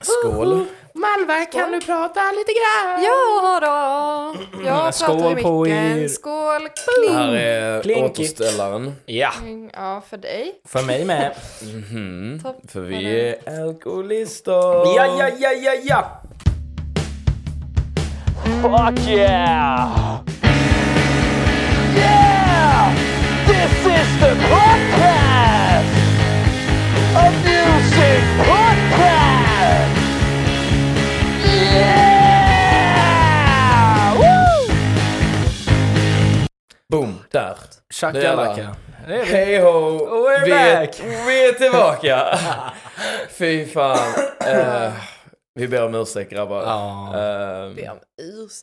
Skål. Malva, kan du prata lite grann? Ja då! Jag Skål pratar i på micken. er. Skål! Här Kling! är Klinky. återställaren. Ja, Ja, för dig. för mig med. Mhm. Topp. För vi är alkoholister. Ja, ja, ja, ja, ja! Fuck yeah! Yeah! This is the podcast! A music podcast! Yeah! Woo! Boom, där. Det. Hej ho! we're vi, är, back. vi är tillbaka! Fy fan. Eh, vi ber om ursäkt grabbar. Ja. Eh, Be om urs...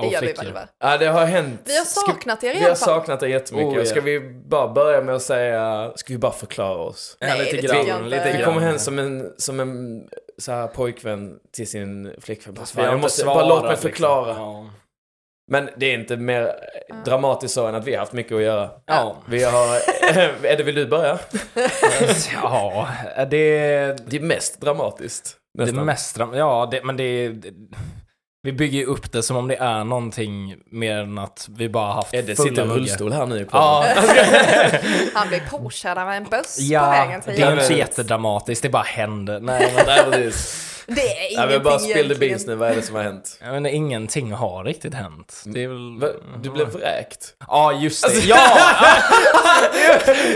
Det gör vi väl va? ja, det har hänt. Vi har saknat er i Vi alla har fall. saknat er jättemycket. Oh, ja. Ska vi bara börja med att säga, ska vi bara förklara oss? Ja, Nej, lite det grann, lite Vi kommer hem som en, som en så här, pojkvän till sin flickvän. Bara, Vi har jag måste, bara svarat, låt mig liksom. förklara. Ja. Men det är inte mer dramatiskt så än att vi har haft mycket att göra. Ja. Vi har... Edde, vill du börja? ja, det... Det är mest dramatiskt. Det Nästan. mest dram- ja, det, men det, det Vi bygger ju upp det som om det är någonting mer än att vi bara haft Edde fulla sitter i rullstol här nu podden. Ja, Han blev påkörd av en buss på ja vägen till det är inte så jättedramatiskt, det bara händer. Nej, men, Nej, precis. Det är Nej, ingenting men bara spill the beans nu. Vad är det som har hänt? jag menar, ingenting har riktigt hänt. Det är väl... Va? Du blev vräkt? Ja, just det. Ja!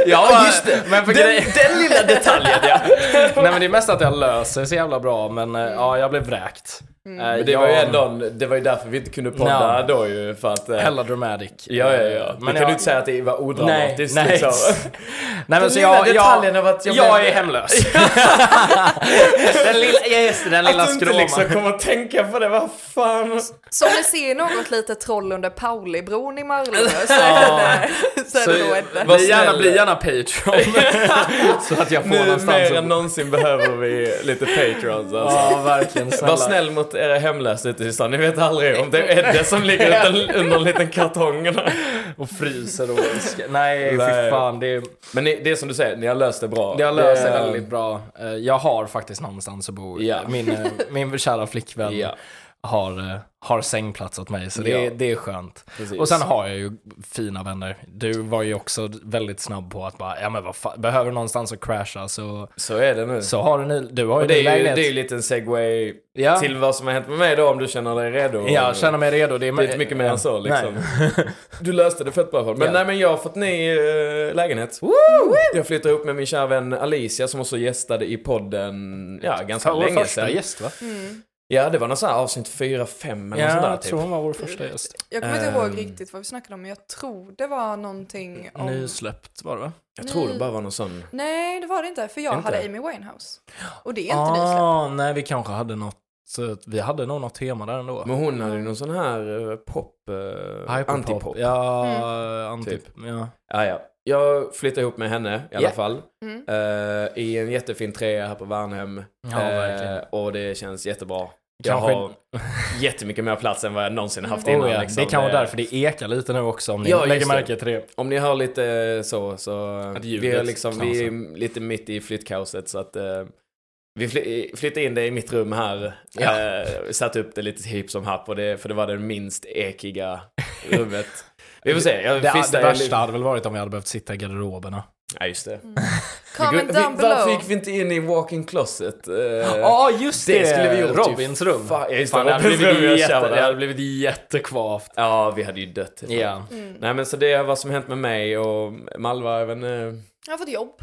ja, just det. Men för grej... Den lilla detaljen ja. Nej men det är mest att jag löser så jävla bra, men eh, ja, jag blev vräkt. Eh, Men det var ju ändå, det var ju därför vi inte kunde podda Ja. då ju. För att... eh, Hella dramatic. Ja, ja, ja. Men Men kan jag... du inte säga att det var odramatiskt nej. liksom? nej men så jag, detaljen jag, av att jag jag blev- är hemlös. den lilla, yes, den lilla Att du inte skråman. liksom kommer att tänka på det, vad fan? Så om ni ser något litet troll under Paulibron i Malmö så är det, så är det då. Var Bli gärna, snäll. bli gärna Patreon. så att jag får Nu någonstans mer att- än någonsin behöver vi lite patrons alltså. Ja, verkligen. Snälla. Var snäll mot era hemlösa ute i stan. Ni vet aldrig om det är Edde som ligger utan, under en liten kartong. Och fryser och... Nej, Nej. fy fan. Det, Men ni, det är som du säger, ni har löst det bra. det har löst Det- väldigt bra. Eh, Jag har faktiskt någonstans att bo. Ja. Min, eh, min kära flickvän Ja. Har, eh, har sängplats åt mig, så det, Ja. det är skönt. Precis. Och sen har jag ju fina vänner. Du var ju också väldigt snabb på att bara, ja men vad fan, behöver någonstans att crasha så, Så är det nu. så har du nu, du har ju Och det är ju, det är ju lite en segway Ja. till vad som har hänt med mig då om du känner dig redo. Ja, känner mig redo. Det är, Det är inte mycket mer än så liksom. Nej. Du löste det fett bra för Men Ja. nej men jag har fått ny uh, lägenhet. Jag flyttade ihop med min kära vän Alicia som också gästade i podden, ja ganska länge första sedan. gäst va? Ja det var någon sån här avsnitt 4-5 eller Ja, sånt där jag typ. tror hon var vår första gäst. Jag kommer inte Ehm. ihåg riktigt vad vi snackade om men jag tror det var någonting om... Nysläppt var det va? Jag tror det bara var någon sån. Nej det var det inte för jag Inte? hade Amy Winehouse. Och det är inte nysläppt. ah, nej vi kanske hade något, så vi hade nog något tema där ändå. Men hon hade ju någon sån här eh, pop, uh, Hyperpop. antipop. Ja, Mm. antip. Ja. Ja, ja. Jag flyttade ihop med henne i alla Ja. fall. Mm. Eh, I en jättefin trea här på Värnhem. Ja, Eh, verkligen. och det känns jättebra. Jag Kanske- har jättemycket mer plats än vad jag någonsin haft Oh, innan. ja. liksom. Det kan vara Eh, därför det ekar lite nu också om ni Ja, lägger märke till det. Om ni hör lite så, så vi är liksom, vi är lite mitt i flyttkaoset så att eh, vi fly- flyttade in det i mitt rum här. Ja. Eh, satte upp det lite hipp som happ och det, för det var det minst ekiga rummet. Vi får se. Det, det värsta hade väl varit om vi hade behövt sitta i garderoberna. Ja, just det. Comment Vi- down vi- Varför below. gick vi inte in i walk-in closet? Eh, Ja, just det skulle vi gjort. Robins rum. Fan, ja, just det, Fan, det, hade blivit jag jätte, det det. hade blivit jättekvavt. Ja, vi hade ju dött. Ja. Nej men så det är vad som hänt med mig och Malva även. eh, Jag har fått jobb.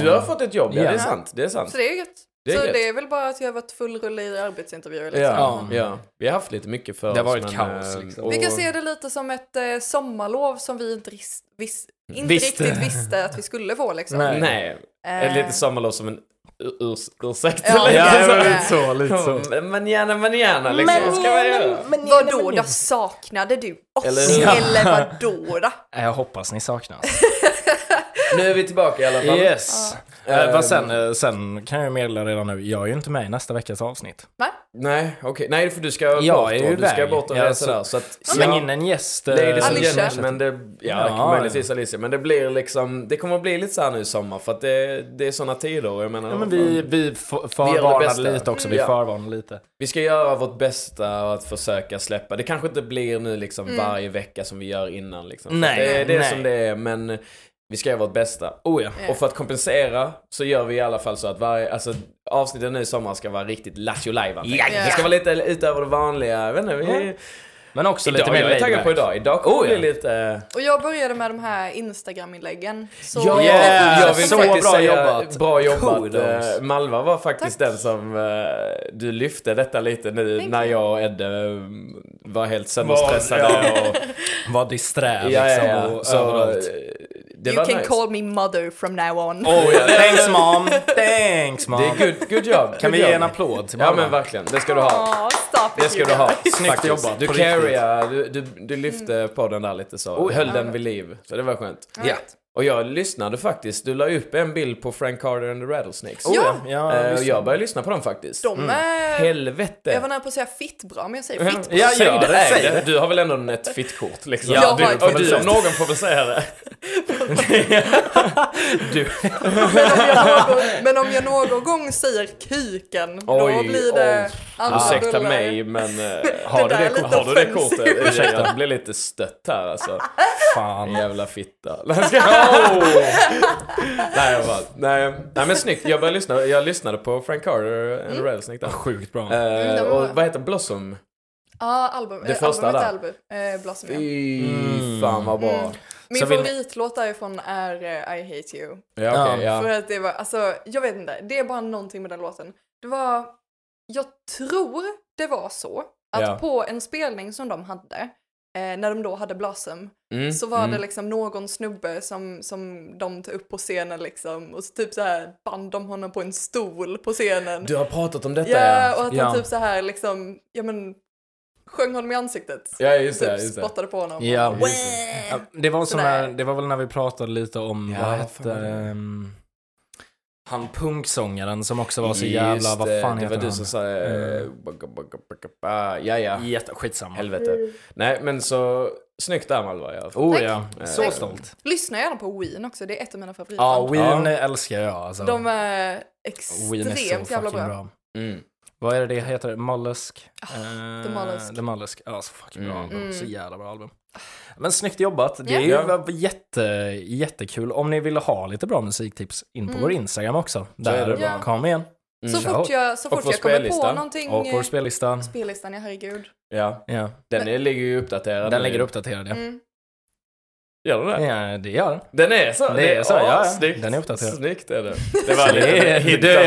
Du har fått ett jobb, ja, Ja. det är sant. Det är sant. Så det är gött. Det är så gött. det är väl bara att jag har varit full rulle i arbetsintervjuer liksom. Ja, Ja. ja, vi har haft lite mycket för Det har oss, varit men, kaos, eh, liksom. och- Vi kan se det lite som ett eh, sommarlov som vi inte, ris- vis- inte Visste. riktigt visste att vi skulle få liksom. Nej. Nej, Eh, lite sommarlov som en ur- urs- ursäkt. Ja, eller? Ja, så. lite så, lite så. Ja, Men gärna, men gärna liksom. Vad ska man göra? Vadå då saknade du oss? Eller Eller, hur? vadå då? Jag hoppas ni saknas. Nu är vi tillbaka i alla fall. Yes. Eh, Eh, vad sen, eh, sen kan jag meddela redan nu, jag är ju inte med i nästa veckas avsnitt. Nej, okej. Nej, för du ska Jag bort är ju Du ska iväg. bort och Ja, resa så- där. Så att, Släng ja, in en gäst. eh, Alicia. gentlemen, det, ja, Ja. möjligtvis Alicia, men det blir liksom, det kommer att bli lite så här nu i sommar för att det, det är såna tider och jag menar, Ja, men vi, vi f- förvarnade lite också, vi Ja. förvarnade lite. Vi ska göra vårt bästa och att försöka släppa. Det kanske inte blir nu liksom varje vecka som vi gör innan liksom. För Nej, det, det är nej. som det är, men vi ska göra vårt bästa. Oh ja. Och för att kompensera så gör vi i alla fall så att varje, alltså avsnittet nu i sommar ska vara riktigt lattjo lajvan. Ja. Det ska vara lite utöver det vanliga, jag vet inte, vi... Men också lite Idag, mer jag är taggad på idag. Idag kommer Oh, ja. lite... Och jag började med de här Instagram-inläggen. Så Ja, Yeah, jag vill så faktiskt bra säga jobbat. bra jobbat. Kudos. Eh, Malva var faktiskt Tack. den som eh, du lyfte detta lite nu Thank när jag och Edde eh, var helt sönderstressade. Var- och, Var disträ ja, liksom. ja, ja. och Så, överallt. Det you can nice. call me mother from now on. Oh, ja. Thanks mom! Thanks mom! Det är good, good job. Kan good vi ge en applåd till Ja Malva? men verkligen, det ska du ha. It Det ska du ha. Snyggt jobbat, Du carryar, du, du, du lyfte podden där lite så. Oh, ja. Höll den vid liv. Så det var skönt. Ja. Och jag lyssnade faktiskt. Du la upp en bild på Frank Carter and the Rattlesnakes. Oh, ja. Ja. ja Eh, jag började lyssna på dem faktiskt. De är... Helvete. Jag var nära på att säga fitt bra, men jag säger fitt bra. Ja, Säg ja, det, det, säg det. det. Du har väl ändå ett fittkort liksom? Ja, Jag du, och du, någon får väl säga det. Du. Men, om jag någon, men om jag någon gång säger kuken, då Oj, blir det andra Ursäkta bullar. mig men eh, Har du det lite kortet? har du det kortet? Ursäkta. Jag blir lite stött här alltså. Fan. Jävla fitta. Nej, jag bara, nej, nej men snyggt. Jag började lyssna. Jag lyssnade på Frank Carter and the Rattlesnake där. Sjukt bra. Eh, var- och vad heter Blossom? Ja, album. Det eh, första albumet där. är album. Eh, Blossom, ja. Fy Mm. fan vad bra. Mm. Min favoritlåt därifrån är eh, I Hate You. Ja, okej, Ja. För att det var, alltså, jag vet inte, det är bara någonting med den låten. Det var, jag tror det var så att Ja. på en spelning som de hade, eh, när de då hade Blossom, Mm, så var mm. det liksom någon snubbe som, som de tog upp på scenen liksom och så typ så här band de honom på en stol på scenen. Du har pratat om detta ja, ja. och att Ja. han typ så här liksom, ja men, sjöng honom i ansiktet. Ja, just det, typ just det. spottade på honom. Ja. Och- Just Ja, det, var som Sådär. när, det var väl när vi pratade lite om, Ja, vad hette det? ehm, han punksångaren som också var så Just jävla, vad det, fan Det heter var du han? som sa... eh, bugga, bugga, bugga, ba. Ja, ja. Jätte, skitsamma. Helvete. Nej, men så... Snyggt där Malva i alla fall. Oh Tack. ja, så Tack. stolt. Lyssna gärna på Ween också, det är ett av mina Ja, favoritband. Ween Ja. älskar jag alltså. De är är extremt så jävla bra. bra. Mm. Vad är det det heter? Mollusk? Eh, The Mollusk. The Mollusk. Ja, så fucking bra Mm. album. Mm. Så jävla bra album. Men snyggt jobbat. Det är Ja. ju jätte, jättekul. Om ni vill ha lite bra musiktips, in på Mm. vår Instagram också. Så är Där, det bra. kom igen. Mm. Så fort jag, så fort jag kommer på någonting... Och vår spellista. Spellistan, ja herregud. Ja, Ja, den är, ligger ju uppdaterad. den ligger uppdaterad ja. Mm. Gör den det? Ja, det gör den. Den är så? Det är så, ja, ja. Snyggt. Den är uppdaterad. Snyggt är det. Det var lite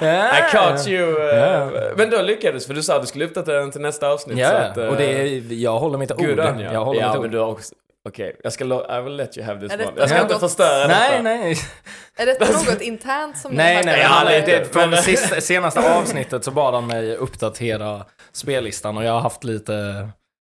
bara, Ja. I caught you. eh, Ja. Men då lyckades för du sa att du skulle uppdatera den till nästa avsnitt. så Ja, att, eh, och det är, jag håller mitt ord. On you. Jag håller ja, mitt men ord. du har också... Okej, jag ska... I will let you have this Är det- one. Jag ska Ja. inte förstöra Nej, detta. nej. Är detta något internt som Nej, nej, har- han, lite. det, från sista, senaste avsnittet så bad han mig uppdatera spellistan och jag har haft lite...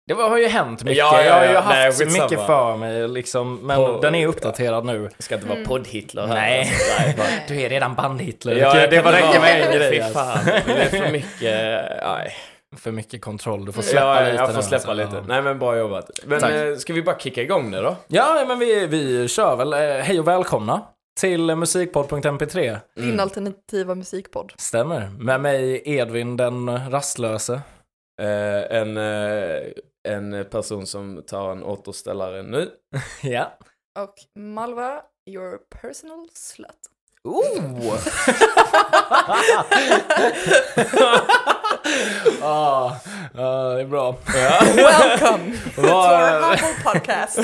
Det har ju hänt mycket. Ja, ja, jag har ju ja. haft Nej, skitsamma. mycket för mig liksom, men På- den är uppdaterad nu. Det ska inte vara podd-Hitler här. Nej. alltså. Du är redan band-Hitler. Ja, det, det var räcker med en grej. Fy alltså. fan, det är för mycket... Nej. För mycket kontroll. Du får släppa Ja, lite jag får nu, släppa alltså. lite. Ja. Nej men bra jobbat. Men Tack. eh, ska vi bara kicka igång det då? Ja, men vi, vi kör väl. Eh, Hej och välkomna till musikpodd.mp3. Din alternativa musikpodd. Stämmer. Med mig Edvin den rastlöse. Eh, en, eh, en person som tar en återställare nu. Ja. Och Malva, your personal slut. Oh! ah, ah, det är bra. Welcome to our humble podcast.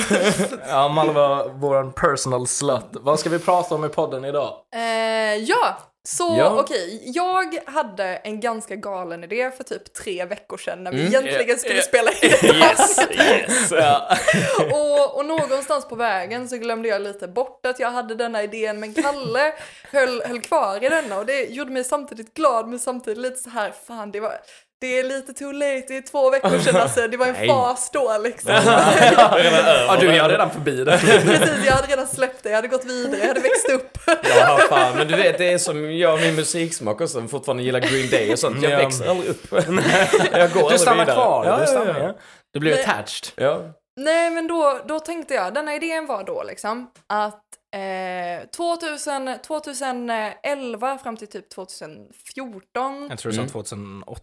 ja, Malva, vår personal slut. Vad ska vi prata om i podden idag? Eh, ja, så Ja. okej. Jag hade en ganska galen idé för typ tre veckor sedan när vi Mm. egentligen Eh, skulle eh, spela in det Yes, här. yes. Ja. och, och någonstans på vägen så glömde jag lite bort att jag hade denna idén men Kalle höll, höll kvar i denna och det gjorde mig samtidigt glad men samtidigt lite så här fan det var det är lite too late, det är två veckor sedan alltså, det var en Nej. fas då liksom. Ja, du är redan förbi det. Precis, jag hade redan släppt det, jag hade gått vidare, jag hade växt upp. Ja, fan. Men du vet, det är som jag och min musiksmak också, som fortfarande gillar Green Day och sånt. Jag Ja. växer aldrig upp. jag går Du stannar vidare. kvar. Ja, du, stannar, ja. ja. du blir Nej. attached. ja. Nej men då, då tänkte jag, denna idén var då liksom att eh, 2000, 2011 fram till typ 2014, Jag tror du sa Mm. 2008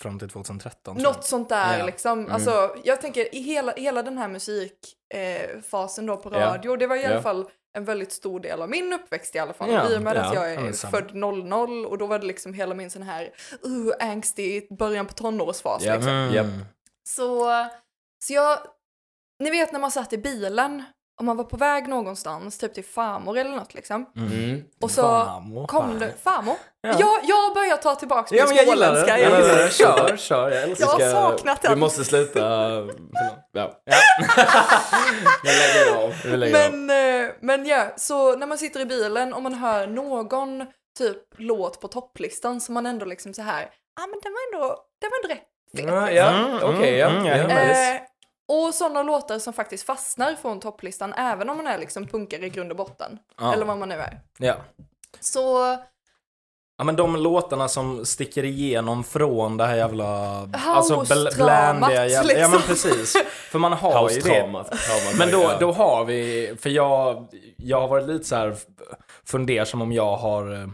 fram till 2013. tror något sånt där Ja. liksom. Alltså jag tänker i hela, hela den här musikfasen eh, då på Ja. radio, det var i alla Ja. fall en väldigt stor del av min uppväxt i alla fall. Ja, I och med ja. att jag Ja, är samma. född 00 och då var det liksom hela min sån här uh, angstig början på tonårsfas Ja. liksom. Mm. Så, så jag, ni vet när man satt i bilen och man var på väg någonstans, typ till farmor eller något liksom. Mm. Och så Farmor, kom det, farmor? Ja. Jag, jag börjar ta tillbaka Ja, min men jag gillar det. Jag gillar det. Kör, kör. Jag älskar Jag har ska- saknat den. Vi måste sluta... Ja. Vi lägger av. Vi lägger av. Men, eh, men ja, så när man sitter i bilen och man hör någon typ låt på topplistan som man ändå liksom så här, ja ah, men den var ändå, den var ändå rätt fet. Ja, ja. Mm, okej, ja. mm, ja. hänger med. Eh, och sådana låtar som faktiskt fastnar från topplistan även om man är liksom punkare i grund och botten. Ja. Eller vad man nu är. Ja. Så Ja men de låtarna som sticker igenom från det här jävla... House-dramat, bländiga jävla... Ja men liksom. precis. För man har ju det. Men då, då har vi, för jag, jag har varit lite så här fundersam om jag har, eh,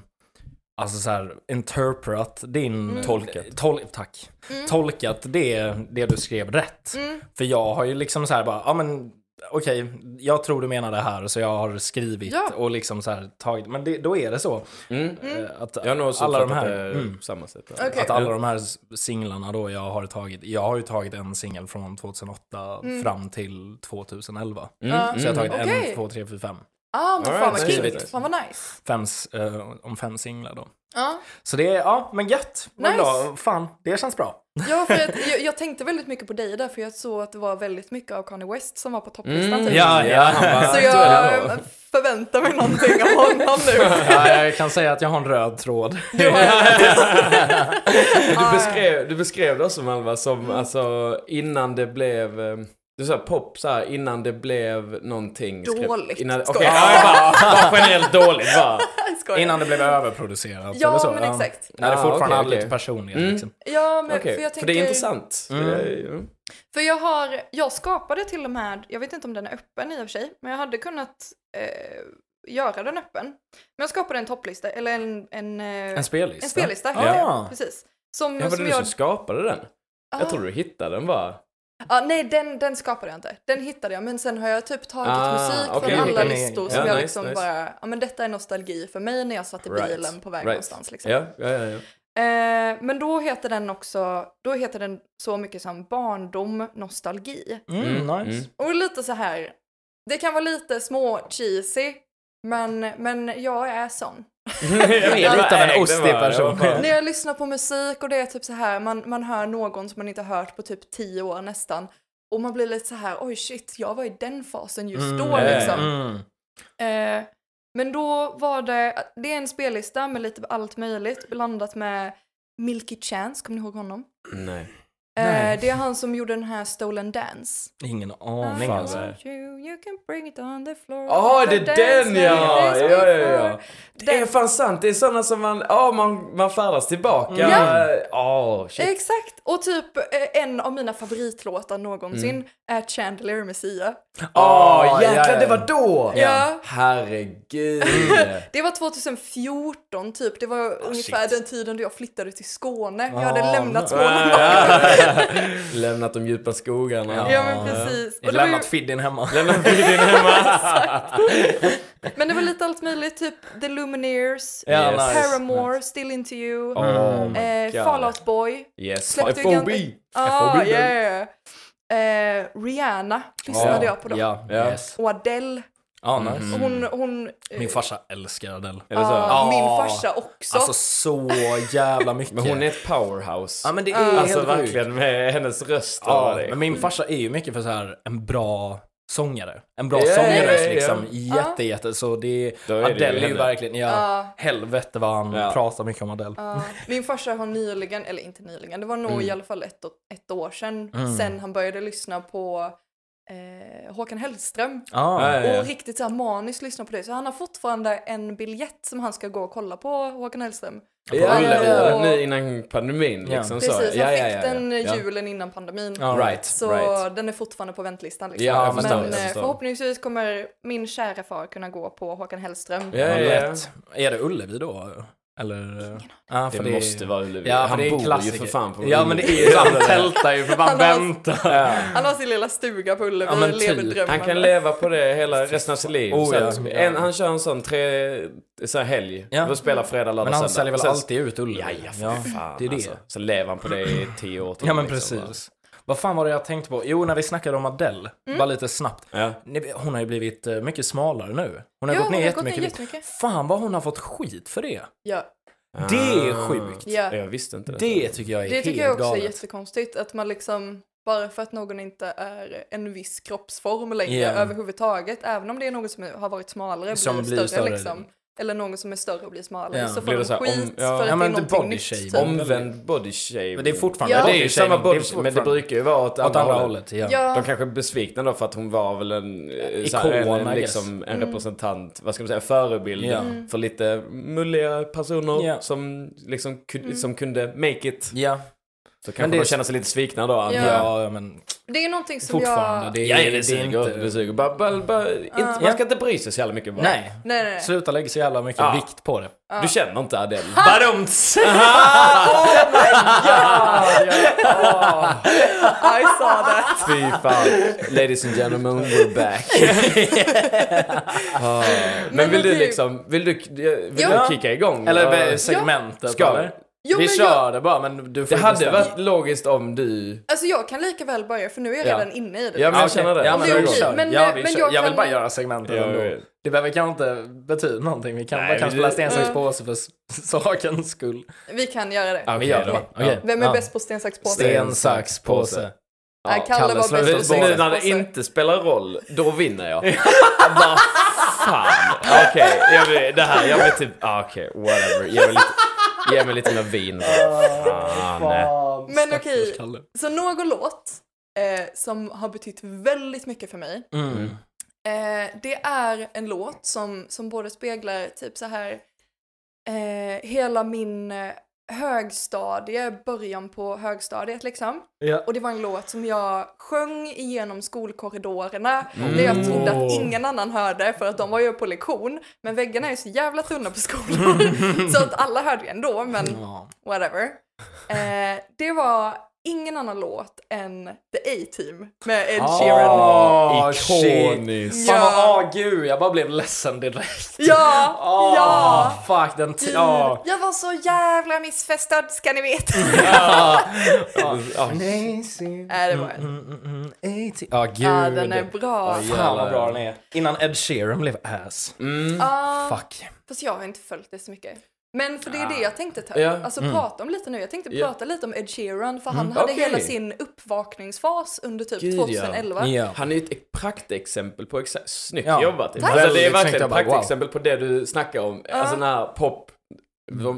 alltså så här, interpret din... Mm. Tolkat. Tol, tack. Mm. Tolkat det, det du skrev rätt. Mm. För jag har ju liksom så här bara, ja men okej, jag tror du menar det här så jag har skrivit Ja. och liksom så här tagit, men det, då är det så. Mm. eh, Att Jag har nog alla de här, det mm, samma sätt. Okej. att alla de här singlarna då jag har tagit, jag har ju tagit en singel från 2008 Mm. fram till 2011. Mm. Så jag har tagit Okej. en, två, tre, fyra, fem. Ah, men fan right, vad skrivit. kul. Fan vad nice. Fem, s- eh, om fem singlar då. Ja, Så det är, ja men gött. Nice. glad. Fan, det känns bra. ja för att jag, jag tänkte väldigt mycket på dig där för jag såg att det var väldigt mycket av Kanye West som var på topplistan Mm. typ. Ja, ja. Så jag förväntar mig någonting av honom nu. ja, jag kan säga att jag har en röd tråd. Du beskrev, du beskrev det också Malva som alltså innan det blev eh, du sa pop så här innan det blev någonting. Dåligt. Innan, Okej, Skojar. ja, bara, bara generellt dåligt bara. Jag skojar. Innan det blev överproducerat Ja, eller så. men exakt. När det Ah, fortfarande okej, hade okej. lite personlighet Mm. liksom. Ja, men Okej, för jag för tänker... det är intressant. Mm. För jag har, jag skapade till och med, jag vet inte om den är öppen i och för sig, men jag hade kunnat eh, göra den öppen. Men jag skapade en topplista, eller en, en, eh, En spellista. en spellista. Ja. Ja. Precis. Som, Ja, var det som du jag... som skapade den? Ah. Jag trodde du hittade den bara. Ja, nej, den, den skapade jag inte. Den hittade jag, men sen har jag typ tagit Ah, musik okej, från alla okej. listor Ja, som jag nice, liksom nice. bara, ja men detta är nostalgi för mig när jag satt i Right, bilen på väg right. någonstans liksom. Ja, ja, ja. ja. Eh, men då heter den också, då heter den så mycket som barndom nostalgi. Mm, Mm, nice. Och lite så här, det kan vara lite små cheesy, men, men jag är sån. Jag är lite av en ostig person. När jag lyssnar på musik och det är typ så här, man, man hör någon som man inte har hört på typ tio år nästan. Och man blir lite så här, oj shit, jag var i den fasen just då Mm, liksom. Mm. Eh, men då var det, det är en spellista med lite allt möjligt blandat med Milky Chance, kommer ni ihåg honom? Nej. Nej. Eh, det är han som gjorde den här Stolen Dance. Ingen I aning. fan, alltså. want you, you can bring it on the floor. Åh, det The är den ja! Ja, ja, ja. Det är fan sant. Det är sådana som man, ja, man, man färdas tillbaka. Ja. Åh, shit. Exakt! Och typ eh, en av mina favoritlåtar någonsin Mm. är Chandelier med Sia. Åh, Åh, jäklar, ja, ja. det var då! Ja. Herregud. Det var 2014 typ, det var ungefär shit. den tiden då jag flyttade till Skåne. Jag hade Ah, lämnat. Skåne. Lämnat de djupa skogarna. Ja men precis. Och var ju, Lämnat Fiddin hemma. Lämnat bilen hemma. men det var lite allt möjligt, typ The Lumineers, Ja, Yes. nice. Paramore, Still Into You, Oh my eh. Fallout Boy. Yes, Släppte FOB. Ah, FOB. yeah. eh, Rihanna lyssnade jag på då. Ja, Ja. yes. Och Adele. Ja, Mm. nice. Och hon, hon eh, Min farsa älskar Adele. Är det så? ja, min farsa också. Alltså så jävla mycket. Men hon är ett powerhouse. Ja men det är Alltså helt sjukt. verkligen med hennes röst. och Ja, men min farsa är ju mycket för så här en bra sångare. En bra sångröst ja, ja. liksom. Jätte, jätte. Så det, Då är det ju Adele är ju verkligen, ja, Ja. helvete vad han Ja. pratar mycket om Adele. Ja, min farsa har nyligen, eller inte nyligen, det var nog Mm. i alla fall ett, ett år sedan, Mm. sen han började lyssna på eh, Håkan Hellström. Ah. Ja, ja, ja. Och riktigt så här maniskt lyssna på det. Så han har fortfarande en biljett som han ska gå och kolla på Håkan Hellström. Ja, Ja, ja, och- nu innan pandemin Ja. liksom Precis, så. han Ja, fick ja, ja, den ja. Ja. julen innan pandemin. Ja, Right, Så right. den är fortfarande på väntlistan. Liksom. Ja, Men förstår, eh, förstår. förhoppningsvis kommer min kära far kunna gå på Håkan Hellström. Ja, Ja, ja, ja. lätt. Är det Ullevi då? Eller? Ja, Det, måste vara Ullevi. Ja, han det är bor klassiker. ju för fan på Ja, men det är ju Ullevi. Han tältar ju för fan vänta. Ja. Han har sin lilla stuga på Ullevi Ja, lever typ. drömmen. Han kan leva på det hela resten av sitt liv. Oh, ja. att en, han kör en sån tre, så här helg. Ja. Då spelar fredag, lördag, Men han söndag. säljer väl alltid ut Ullevi? Ja, ja, för fan det är det. Alltså. Så lever han på det i tio år till. Ja men liksom, precis. Vad fan var det jag tänkte på? Jo, när vi snackade om Adele, Mm. bara lite snabbt. Ja. Ni- Hon har ju blivit eh, mycket smalare nu. Hon har Ja, gått ner har gått ner jättemycket. jättemycket. Fan vad hon har fått skit för det. Ja, Det är Ah. sjukt. ja. Jag visste inte det. Det tycker jag är Det helt tycker jag också galet. är jättekonstigt. Att man liksom, bara för att någon inte är en viss kroppsform längre Ja. överhuvudtaget, även om det är någon som har varit smalare, Som blir, blir större, större. liksom. Eller någon som är större och blir smalare, Ja. så får Blir det de här om- skit ja. för Ja, att men det är det någonting body nytt. shaming. typ. Omvänd body shame. Men det är fortfarande... Ja. Det är ju samma det är body men det brukar ju vara åt Åt andra, andra hållet. hållet, ja. Ja, De kanske är besvikna då för att hon var väl en, eh, Ikon, en, en, liksom, en Mm. representant, vad ska man säga, förebild Ja. Mm. för lite mulliga personer Ja. som liksom Mm. som kunde make it. Ja, Så Men kanske det- de känner sig lite svikna då. antar Ja. jag. ja, men det är någonting som fortfarande. jag... Det, Ja, är, det, det är suger. inte... Det suger. Inte, Ja. Man ska inte bry sig så jävla mycket. Bara. Nej, Nej, nej, nej. sluta lägga så jävla mycket Ja. vikt på det. Ja. Du känner inte Adele? Badumts! I saw that. Fy fan. Ladies and gentlemen, we're back. Ah. Men, Men vill du liksom, vill du, vill Ja. du kicka igång? Eller Ja. segmentet, Ska eller? Jo, vi kör jag, det bara, men du får Det hade bestämma. varit logiskt om du... alltså jag kan lika väl börja för nu är jag Ja. redan inne i det. Ja, men Ja, jag känner det. Ja, men det är okej, men, ja, vi men jag jag vill bara göra segmentet Ja, ändå. ja. Det behöver kanske inte betyda någonting. Vi kan Nej, bara kanske spela sten, sax, Ja. påse för sakens skull. Vi kan göra det. Okej vi gör det. Okej. Vem är Ja. bäst på sten, sax, påse? Sten, sax, påse. Nej, Kalle Kalle var bäst på sten, Nu när det inte spelar roll, då vinner jag. Vad fan. Okej, jag vill- det här, jag vill typ, ah, okej, whatever. Ge mig lite, ge mig lite mer vin. Fan. Men okej. Så någon låt eh, som har betytt väldigt mycket för mig. Mm. Eh, det är en låt som, som både speglar typ så här eh, hela min eh, högstadie, början på högstadiet liksom. Ja. Och det var en låt som jag sjöng igenom skolkorridorerna när jag trodde att ingen annan hörde för att de var ju på lektion. Men väggarna är så jävla tunna på skolan så att alla hörde ju ändå men whatever. Eh, det var ingen annan låt än The A-Team med Ed Sheeran. Åh, shit. Ikoniskt. Fan Ja. vad, åh gud, jag bara blev ledsen direkt. Ja, Åh, ja. Fuck den t- åh. Jag var så jävla missfästad ska ni veta. Ja. Ja. Nej, det var en. Mm, mm, mm, AT. Ja, gud. Ja, den är bra. Ja, Fan vad bra den är. Innan Ed Sheeran blev ass. Mm. Ja, Fuck. fast jag har inte följt det så mycket. Men för det är det jag tänkte ta Ja. Alltså Mm. prata om lite nu. Jag tänkte Ja. prata lite om Ed Sheeran för han hade Okej. hela sin uppvakningsfas under typ Gud, ja. 2011. Ja. Han är ju ett praktexempel på exakt, snyggt Ja. jobbat. Tack. Alltså, det är verkligen ett wow. praktexempel på det du snackar om. Alltså den här pop,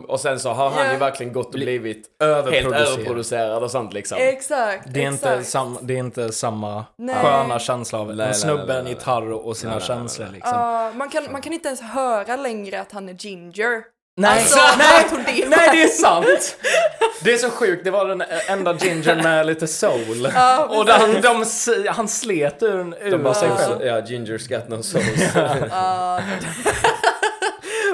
och sen så har han Ja. ju verkligen gått och blivit helt Överproducerad. överproducerad och sånt liksom. Exakt, Det är, inte sam, det är inte samma Nej. sköna känsla av Nej, en snubbe, en gitarr och sina Nej, nej, nej, känslor liksom. Ja, man, kan, man kan inte ens höra längre att han är ginger. Nej, Alltså, nej, nej, det är sant! Det är så sjukt, det var den enda ginger med lite soul. Ja, och han, de, s- han slet ur, ur De bara sig själv. ja, Ginger's got no soul. Ja.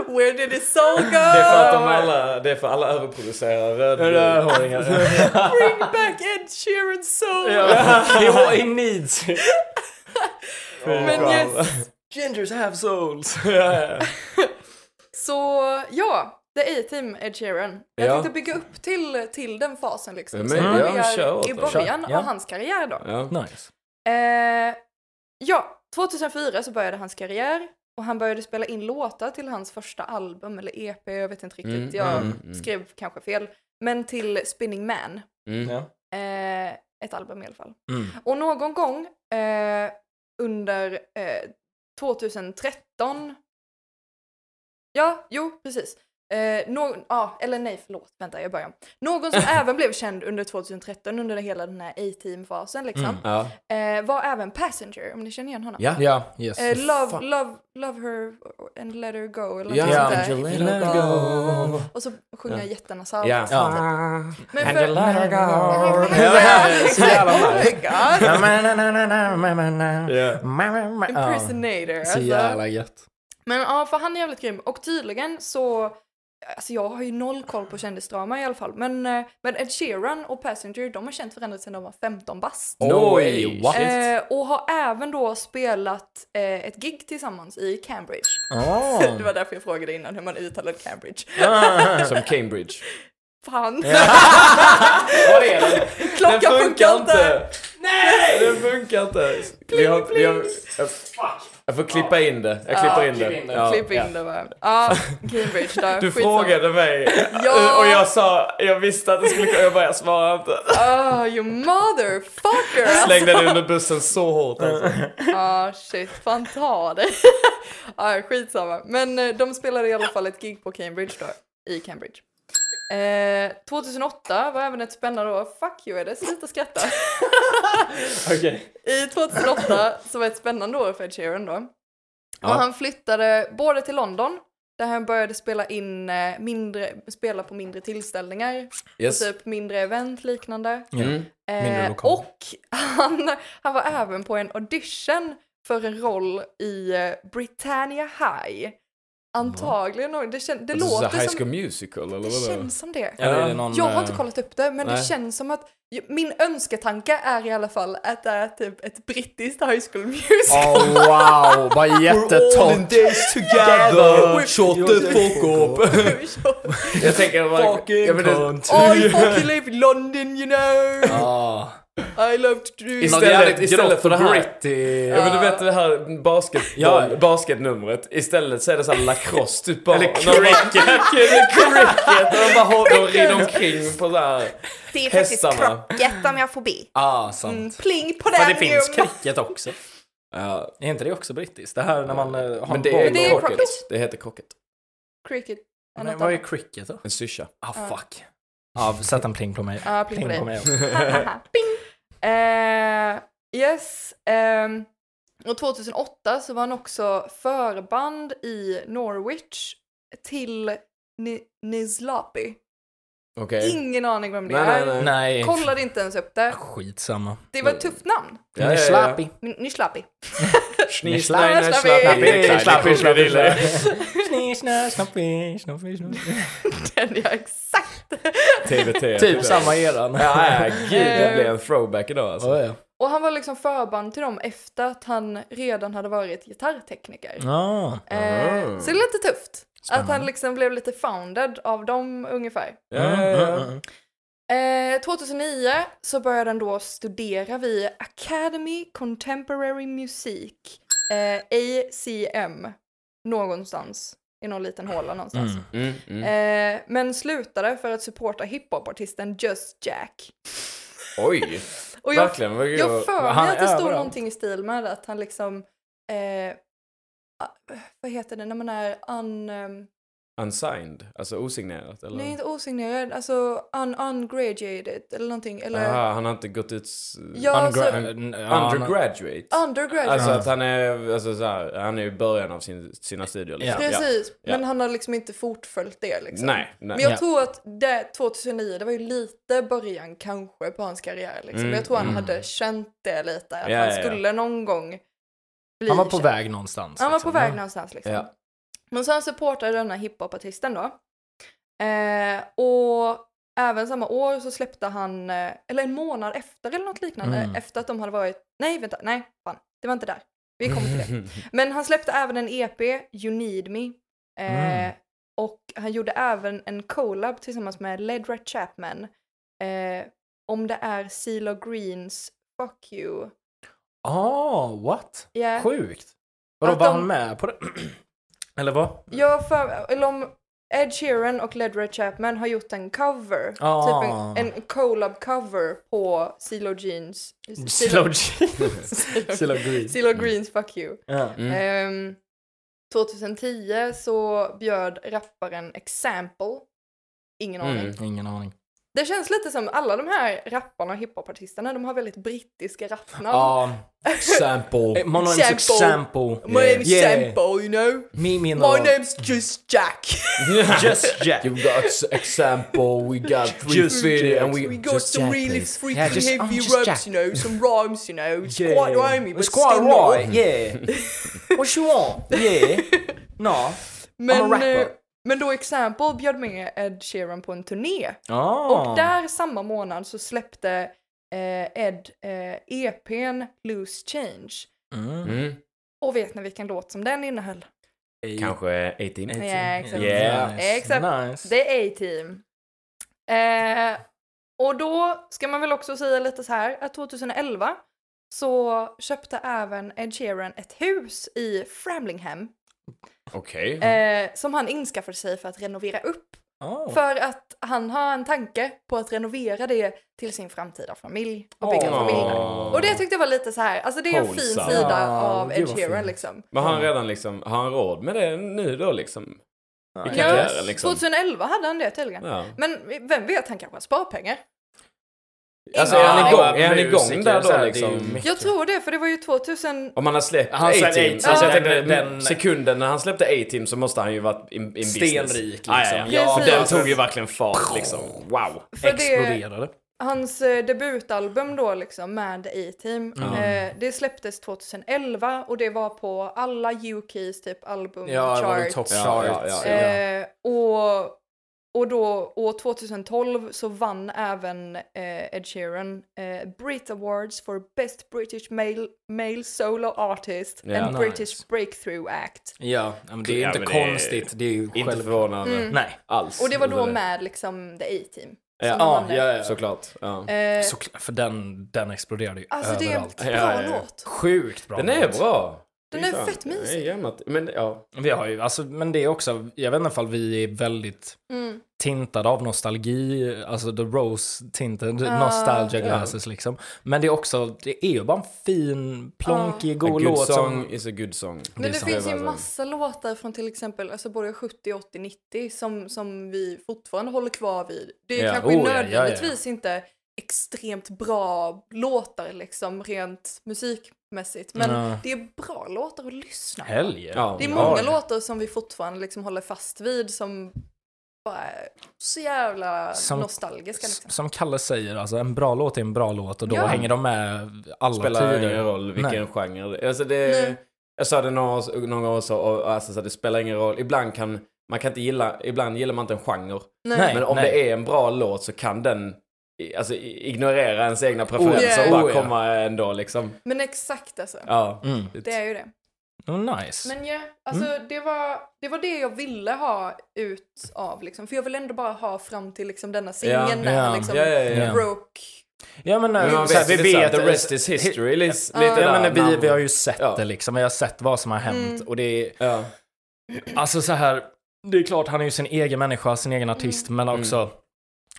Where did it soul go? Det är för att de alla, det är för alla överproducerar. Rödhåringar. Bring back Ed Sheeran's soul! Ja. he, he needs it. Men yes. Gingers have souls. Så ja, The A-Team Ed Sheeran. Jag Ja. tänkte bygga upp till, till den fasen liksom. Men, Så ja, vi börjar åt i början ja. av hans karriär då. Ja. Nice. Eh, ja, 2004 så började hans karriär och han började spela in låtar till hans första album eller EP, jag vet inte riktigt. Mm, jag mm, mm. skrev kanske fel. Men till Spinning Man. Mm. Ja. Eh, ett album i alla fall. Mm. Och någon gång eh, under eh, 2013. Ja, jo, precis. Eh, någon, ja, eller nej, förlåt, vänta, jag börjar. Någon som även blev känd under 2013 under hela den här A-team-fasen liksom, Ja. eh, var även Passenger, om ni känner igen honom. Ja. Ja, yes. Eh, love, Fan. love, love her and let her go, eller Ja, något sånt där. Angelina Let go. Och så sjunger jag jättenasalt. Ja. Ja. Men And för- you let her go. Impersonator. Så Alltså. jävla gött. Men ja, för han är jävligt grym. Och tydligen så, alltså jag har ju noll koll på kändisdrama i alla fall. Men, eh, men Ed Sheeran och Passenger, de har känt varandra sedan de var 15 bast. Oj, what? Eh, och har även då spelat eh, ett gig tillsammans i Cambridge. Oh. Det var därför jag frågade innan hur man uttalade Cambridge. Som Cambridge. Fan, Var är den? klockan Den funkar inte! Nej! Den funkar inte. Vi har, vi har, jag, jag får klippa in det. Jag klipper Ja, in det. klipp in det. Ja. Klipp in det bara. Ja, Cambridge där. Du Skitsamma. frågade mig Ja. och jag sa, jag visste att det skulle komma, jag bara jag svarade inte. Oh, you motherfucker! alltså. Slängde dig under bussen så hårt alltså. Ah shit, fan ta det. ah, skitsamma. Men eh, de spelade i alla fall ett gig på Cambridge då, i Cambridge. Eh, 2008 var även ett spännande år. Fuck you Eddie, sluta skratta. Okej. I 2008 så var ett spännande år för Ed Sheeran då. Ja. Och han flyttade både till London, där han började spela in eh, mindre, spela på mindre tillställningar, Yes. typ mindre event liknande. Mm. Mindre Eh, lokal. och han, han var även på en audition för en roll i eh, Britannia High. Antagligen, det, kän, det Alltså, så låter High som... School Musical eller Det vadå? känns som det. Eller det någon, Jag har inte eh, kollat upp det, men det nej. känns som att min önsketanke är i alla fall att det är typ ett brittiskt High School Musical. Oh wow, vad jättetorrt. days together. Shut the fuck up. jag tänker bara... Fucking cunt. I fucking live in London you know! Ah. I love to do... Istället- istället för det här- Gritty. Ja men du vet det här basketboll, Ja. basketnumret. Istället så är det så här lacrosse typ bara. Eller bara- Eller cricket. De bara de rider omkring på så här. Det är faktiskt krocket om jag får be. Ah, sant. Mm, pling på den Men det finns cricket också. Ja, Är inte det också brittiskt? Det här när man eh, har men en det är, Men det är crocket. crocket. Det heter crocket. Cricket. Men vad är cricket då? En syrsa. Ah, fuck. Ja, sätt en pling på mig. Ja, pling på dig. mig. Ping! Eh, yes. ehm, och 2008 så var han också förband i Norwich till Ni- Nislapi. Okej. Ingen aning vem det Nej, är. nej, nej. Kollade inte ens upp det. Skitsamma. Det var ett tufft namn. Ja, ja, ja. Nislapi. N- Nislapi. Schniss, Nej, nej, nej, slapp slapp i. i. Slapp i, slapp i, Krokodiller. Sniss, snass, snappi, snappi, snappi. Den är exakt. TVT. Typ samma eran. Ja, ja, gud. Det blev en throwback idag alltså. Oh, ja. Och han var liksom förband till dem efter att han redan hade varit gitarrtekniker. Ah. Eh, Ah. så det är lite tufft. Att Spännande. han liksom blev lite founded av dem ungefär. Ja. Mm, Eh, 2009 så började han då studera vid Academy Contemporary Music, eh, ACM, någonstans i någon liten håla någonstans. Mm. Mm, mm. Eh, men slutade för att supporta hiphopartisten Just Jack. Oj, Och jag, verkligen. jag för mig att det stod överallt. någonting i stil med att han liksom, eh, ah, vad heter det när man är un, ehm, Unsigned, alltså osignerat eller? nej inte osignerad, alltså un, ungraduated eller någonting. Eller, Aha, han har inte gått ut... Ja, alltså- Ungra- ja, Undergraduate? undergraduate. Alltså att han är, alltså så här, han är i början av sin, sina studier liksom. Ja. Precis, Ja. men han har liksom inte fortföljt det liksom. Nej, nej. Men jag Ja. tror att det 2009, det var ju lite början kanske på hans karriär liksom. Mm, jag tror han mm. hade känt det lite, att han skulle någon gång bli Han var på känd. väg någonstans. Han var på liksom. väg någonstans liksom. Men han supportade denna hiphopartisten då. Eh, och även samma år så släppte han, eh, eller en månad efter eller något liknande, Mm. efter att de hade varit, nej vänta, nej fan, det var inte där. Vi kommer till det. Men han släppte även en EP, You Need Me. Eh, Mm. Och han gjorde även en collab tillsammans med Ledra Chapman. Eh, om det är CeeLo Greens Fuck You. Ah, what? Ja, Sjukt. Vadå, var de- han med på det? Eller vad? jag för, eller om, Ed Sheeran och Ledra Chapman har gjort en cover, Ah. typ en, en collab cover på CeeLo Jeans. Slow jeans. Slow green. CeeLo Greens Fuck You. Ja. Mm. Ehm, 2010 så bjöd rapparen Example, ingen aning. Mm. Ingen aning. Det känns lite som alla de här rapparna och hiphopartisterna, de har väldigt brittiska rappnamn. Ja. Sample. Eh, My name's Sample. Example. My name's Yeah. Sample, you know? Me, me and My name's just Jack. Just Jack. You got example, we got three Just Jack. and we, We got just some Jack, really please. freaky Yeah, just- heavy oh, raps, Jack. you know, some rhymes, you know. It's Yeah. quite rhymey, but It's quite right, yeah. What you want? Yeah. No. Men, rapper. Men då Example bjöd med Ed Sheeran på en turné. Ah. Och där samma månad så släppte eh, Ed eh, EPn Loose Change. Mm. Mm. Och vet ni vilken låt som den innehöll? Kanske 18. Ja, exakt. Yeah. Nice. Exakt. Nice. Det är A-Team. Eh, och då ska man väl också säga lite så här att 2011 så köpte även Ed Sheeran ett hus i Framlingham Okej. eh, som han inskaffade sig för att renovera upp. Oh. För att han har en tanke på att renovera det till sin framtida familj och bygga en Åh. familj där. Och det tyckte jag var lite så här, alltså det är en fin Wholesome. sida Ja, av Ed Sheeran liksom. Men har han redan liksom, har han råd med det nu då liksom? I Ja, karriären liksom? 2011 hade han det tydligen. Ja. Men vem vet, han kanske har sparpengar. Alltså är han Ja, igång, är han musiker, igång där då det liksom? Jag tror det, för det var ju 2000... Om han har släppt A-Team, A-Team. alltså jag Ja. tänkte Den- sekunden när han släppte A-Team så måste han ju varit in, in business. Stenrik, liksom. Ah, ja, ja. Ja, För den precis. tog ju verkligen fart liksom. Wow. För det, Exploderade. hans eh, debutalbum då liksom med A-Team, Mm. eh, det släpptes 2011 och det var på alla UKs typ album Ja, det var väl charts. top Ja, chart. ja, ja, ja. Eh, och, och då år 2012 så vann även eh, Ed Sheeran eh, Brit Awards for Best British Male, male Solo Artist Ja, and nice. British Breakthrough Act. Ja, men det är ju Ja, inte det är konstigt. Det är ju Inte själv... förvånande Mm. Nej. alls. Och det var då med liksom The A-Team. Ja, Ja, ja, ja. Såklart. Ja. Eh, Såklart, för den, den exploderade ju alltså det är en överallt. bra Ja, ja, ja. låt. Sjukt bra Den är låt. bra. Den är fett mysig. Det. Men ja. Vi har ju, alltså, men det är också, jag vet inte ifall vi är väldigt Mm. tintade av nostalgi, alltså the rose tinted Ja, nostalgia glasses liksom. Men det är också, det är ju bara en fin, plonkig, A god good låt song som... is a good song. Men det, sant. finns Det ju massa låtar från till exempel alltså både 70, 80, 90 som, som vi fortfarande håller kvar vid. Det är Ja. kanske Oh, ja, ja, ja. nödvändigtvis inte extremt bra låtar liksom rent musikmässigt. Men Nej. det är bra låtar att lyssna på. Helge. Ja. Det är många ja. låtar som vi fortfarande liksom håller fast vid som bara är så jävla Som- nostalgiska. Liksom. Som Kalle säger, alltså en bra låt är en bra låt och då Ja. hänger de med alla spelar tider. ingen roll vilken Nej. genre. Alltså det, Nej. jag sa det några, någon gång så, och, alltså, så det spelar ingen roll. Ibland kan man kan inte gilla, ibland gillar man inte en genre. Nej. Men om nej. det är en bra låt så kan den alltså, ignorera ens egna preferenser yeah. och bara Oh, komma ändå liksom. Men exakt alltså. Ja. Mm. Det är ju det. Oh, nice. Men ja, alltså Mm. det, var, det var det jag ville ha ut av liksom. För jag vill ändå bara ha fram till liksom denna singeln när ja. liksom. Ja. broke. ja men, Men man så här, vet, vi vi vet the rest is history. Lite, Ja. lite Ja, där. men vi, namn. vi har ju sett Ja. det liksom, vi har sett vad som har hänt Mm. och det är, Ja. alltså så här, det är klart han är ju sin egen människa, sin egen artist, men också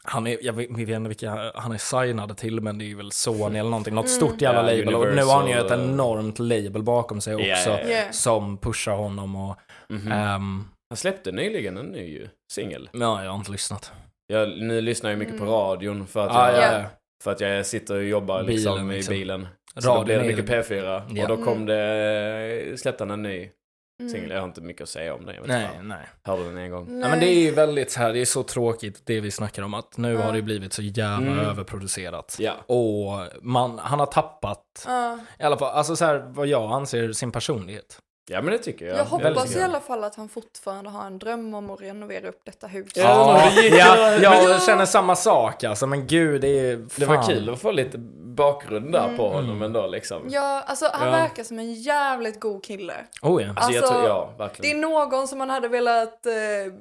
han är, jag vet, vi vet inte vilka han är signad till, men det är ju väl Sony eller någonting, något stort jävla Ja, label. Och nu har han ju ett Universal, eh. enormt label bakom sig också, ja. Yeah. som pushar honom och, Mhm. ehm, Han släppte nyligen en ny singel. ja, jag har inte lyssnat. Jag, nu lyssnar jag mycket på Mm. radion för att, Ah, jag, ja, Ja. ja. för att jag sitter och jobbar Bilen, liksom, i liksom. bilen. Så då blir det mycket P4. Ja. Och då kom Mm. det, släppte han en ny Mm. singel. Jag har inte mycket att säga om det. Jag vet Nej, inte. nej. Hörde den en gång. Nej. Ja, men det är ju väldigt så här, det är så tråkigt det vi snackar om att nu Ja. har det blivit så jävla Mm. överproducerat. Ja. Och man, han har tappat, Ja. i alla fall, alltså så här, vad jag anser, sin personlighet. Ja, men det tycker jag. Jag hoppas älskar i alla fall att han fortfarande har en dröm om att renovera upp detta hus. Ja, Ja, jag känner samma sak alltså, men gud det är Det var fan. kul att få lite bakgrund där Mm. på honom ändå liksom. Ja, alltså han Ja. verkar som en jävligt god kille. Oh ja. Alltså, jag Alltså, tror, ja, Det är verkligen. någon som man hade velat uh,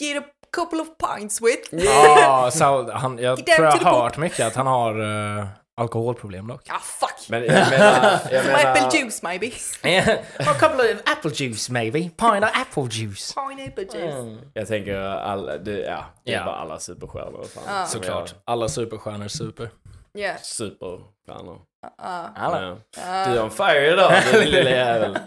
get a couple of pints with. Ja, så han, jag tror jag har hört mycket att han har, eh, alkoholproblem dock. Ja, fuck! Men jag menar... Jag Some menar apple juice maybe. A couple of apple juice maybe. Pint of apple juice. Pineapple juice. jag tänker alla... Det, ja, det är Ja. bara alla superstjärnor. Fan. Ja. Såklart. Alla superstjärnor super. Yeah. Superstjärnor. Alla. Ja. Du är on fire idag, din lilla jävel.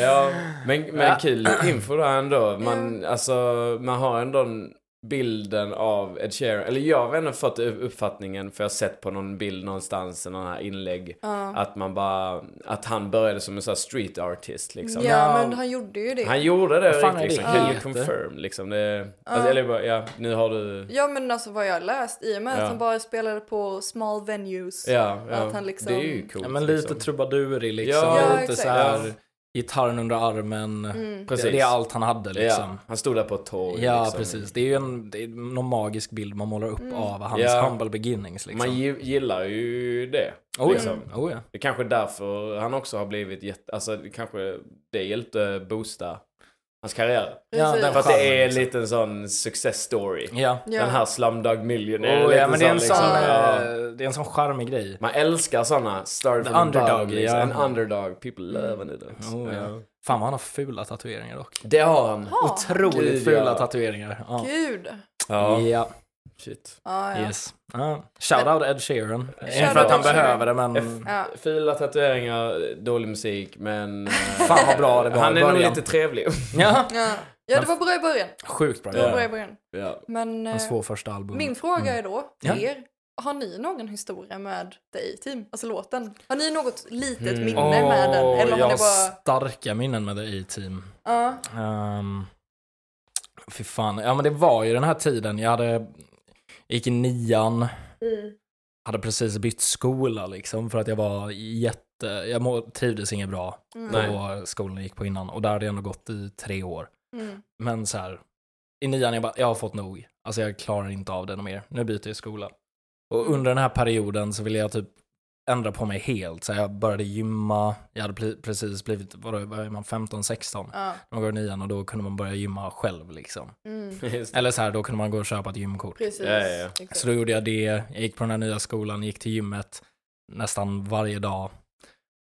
Ja, men, men kul info där ändå. Man, alltså, man har ändå en bilden av Ed Sheeran. Eller jag har ändå fått uppfattningen, för jag har sett på någon bild någonstans, någon här inlägg, att man bara, att han började som en sån här street artist liksom. Ja, Ja. men han gjorde ju det. Han gjorde det riktigt. Liksom. Can you confirm liksom? Det, alltså, eller bara, ja, nu har du... Ja men alltså vad jag har läst i och med Ja. att han bara spelade på small venues. Ja, ja. Att han liksom- det är ju coolt. Ja, men lite liksom. trubadurig liksom. Ja, Ja, lite exakt. så här Ja. Gitarren under armen. Mm. Precis. Det, det är allt han hade liksom. Ja, han stod där på ett torg. Ja, liksom. precis. Det är ju en, det är någon magisk bild man målar upp Mm. av hans Ja. humble beginnings liksom. Man gi- gillar ju det. oh, liksom. ja. oh ja. Det är kanske är därför han också har blivit jätte... Alltså det kanske det hjälpte boosta hans karriär. Ja, den För att det är en liksom. liten sån success story. Ja. Ja. Den här Slumdog Millionaire. Oh, lite ja, men det är en sån, liksom, ja. eh, det är en sån charmig grej. Man älskar såna. Started The from underdog, bottom, liksom. ja. En underdog. People love an underdog. Oh, ja. Fan vad han har fula tatueringar dock. Det har han. Ja. Otroligt Gud, fula ja. tatueringar. Ja. Gud. Ja. Ja, Shit. Ja, ja. yes. Ja. Shout out Ed Sheeran. Inte för att han behöver det, men Ja. Fula tatueringar, dålig musik, men... eh, fan vad bra det var han är nog lite trevlig. Ja, Ja. ja, det var bra i början. sjukt bra. Det var Ja. bra i början. ja. Men eh, Hans två första album. min fråga är då till er. Har ni någon historia med The A-Team? Alltså låten. Har ni något litet Mm. minne med den? Eller jag har bara... starka minnen med The A-Team. Ja. Um, fy fan. Ja men det var ju den här tiden. Jag hade, gick i nian, hade precis bytt skola liksom för att jag var jätte, jag må, trivdes inget bra Mm. på skolan jag gick på innan och där hade jag ändå gått i tre år. Mm. Men så här, i nian jag bara, jag har fått nog. Alltså jag klarar inte av det mer. Nu byter jag skola. Och Mm. under den här perioden så ville jag typ ändra på mig helt. Så jag började gymma, jag hade pre- precis blivit, vadå, vad är man, 15-16? Ja. Man går i nian och då kunde man börja gymma själv liksom. Mm. Eller så här, då kunde man gå och köpa ett gymkort. Precis. Ja, ja. Så då gjorde jag det, jag gick på den här nya skolan, gick till gymmet nästan varje dag.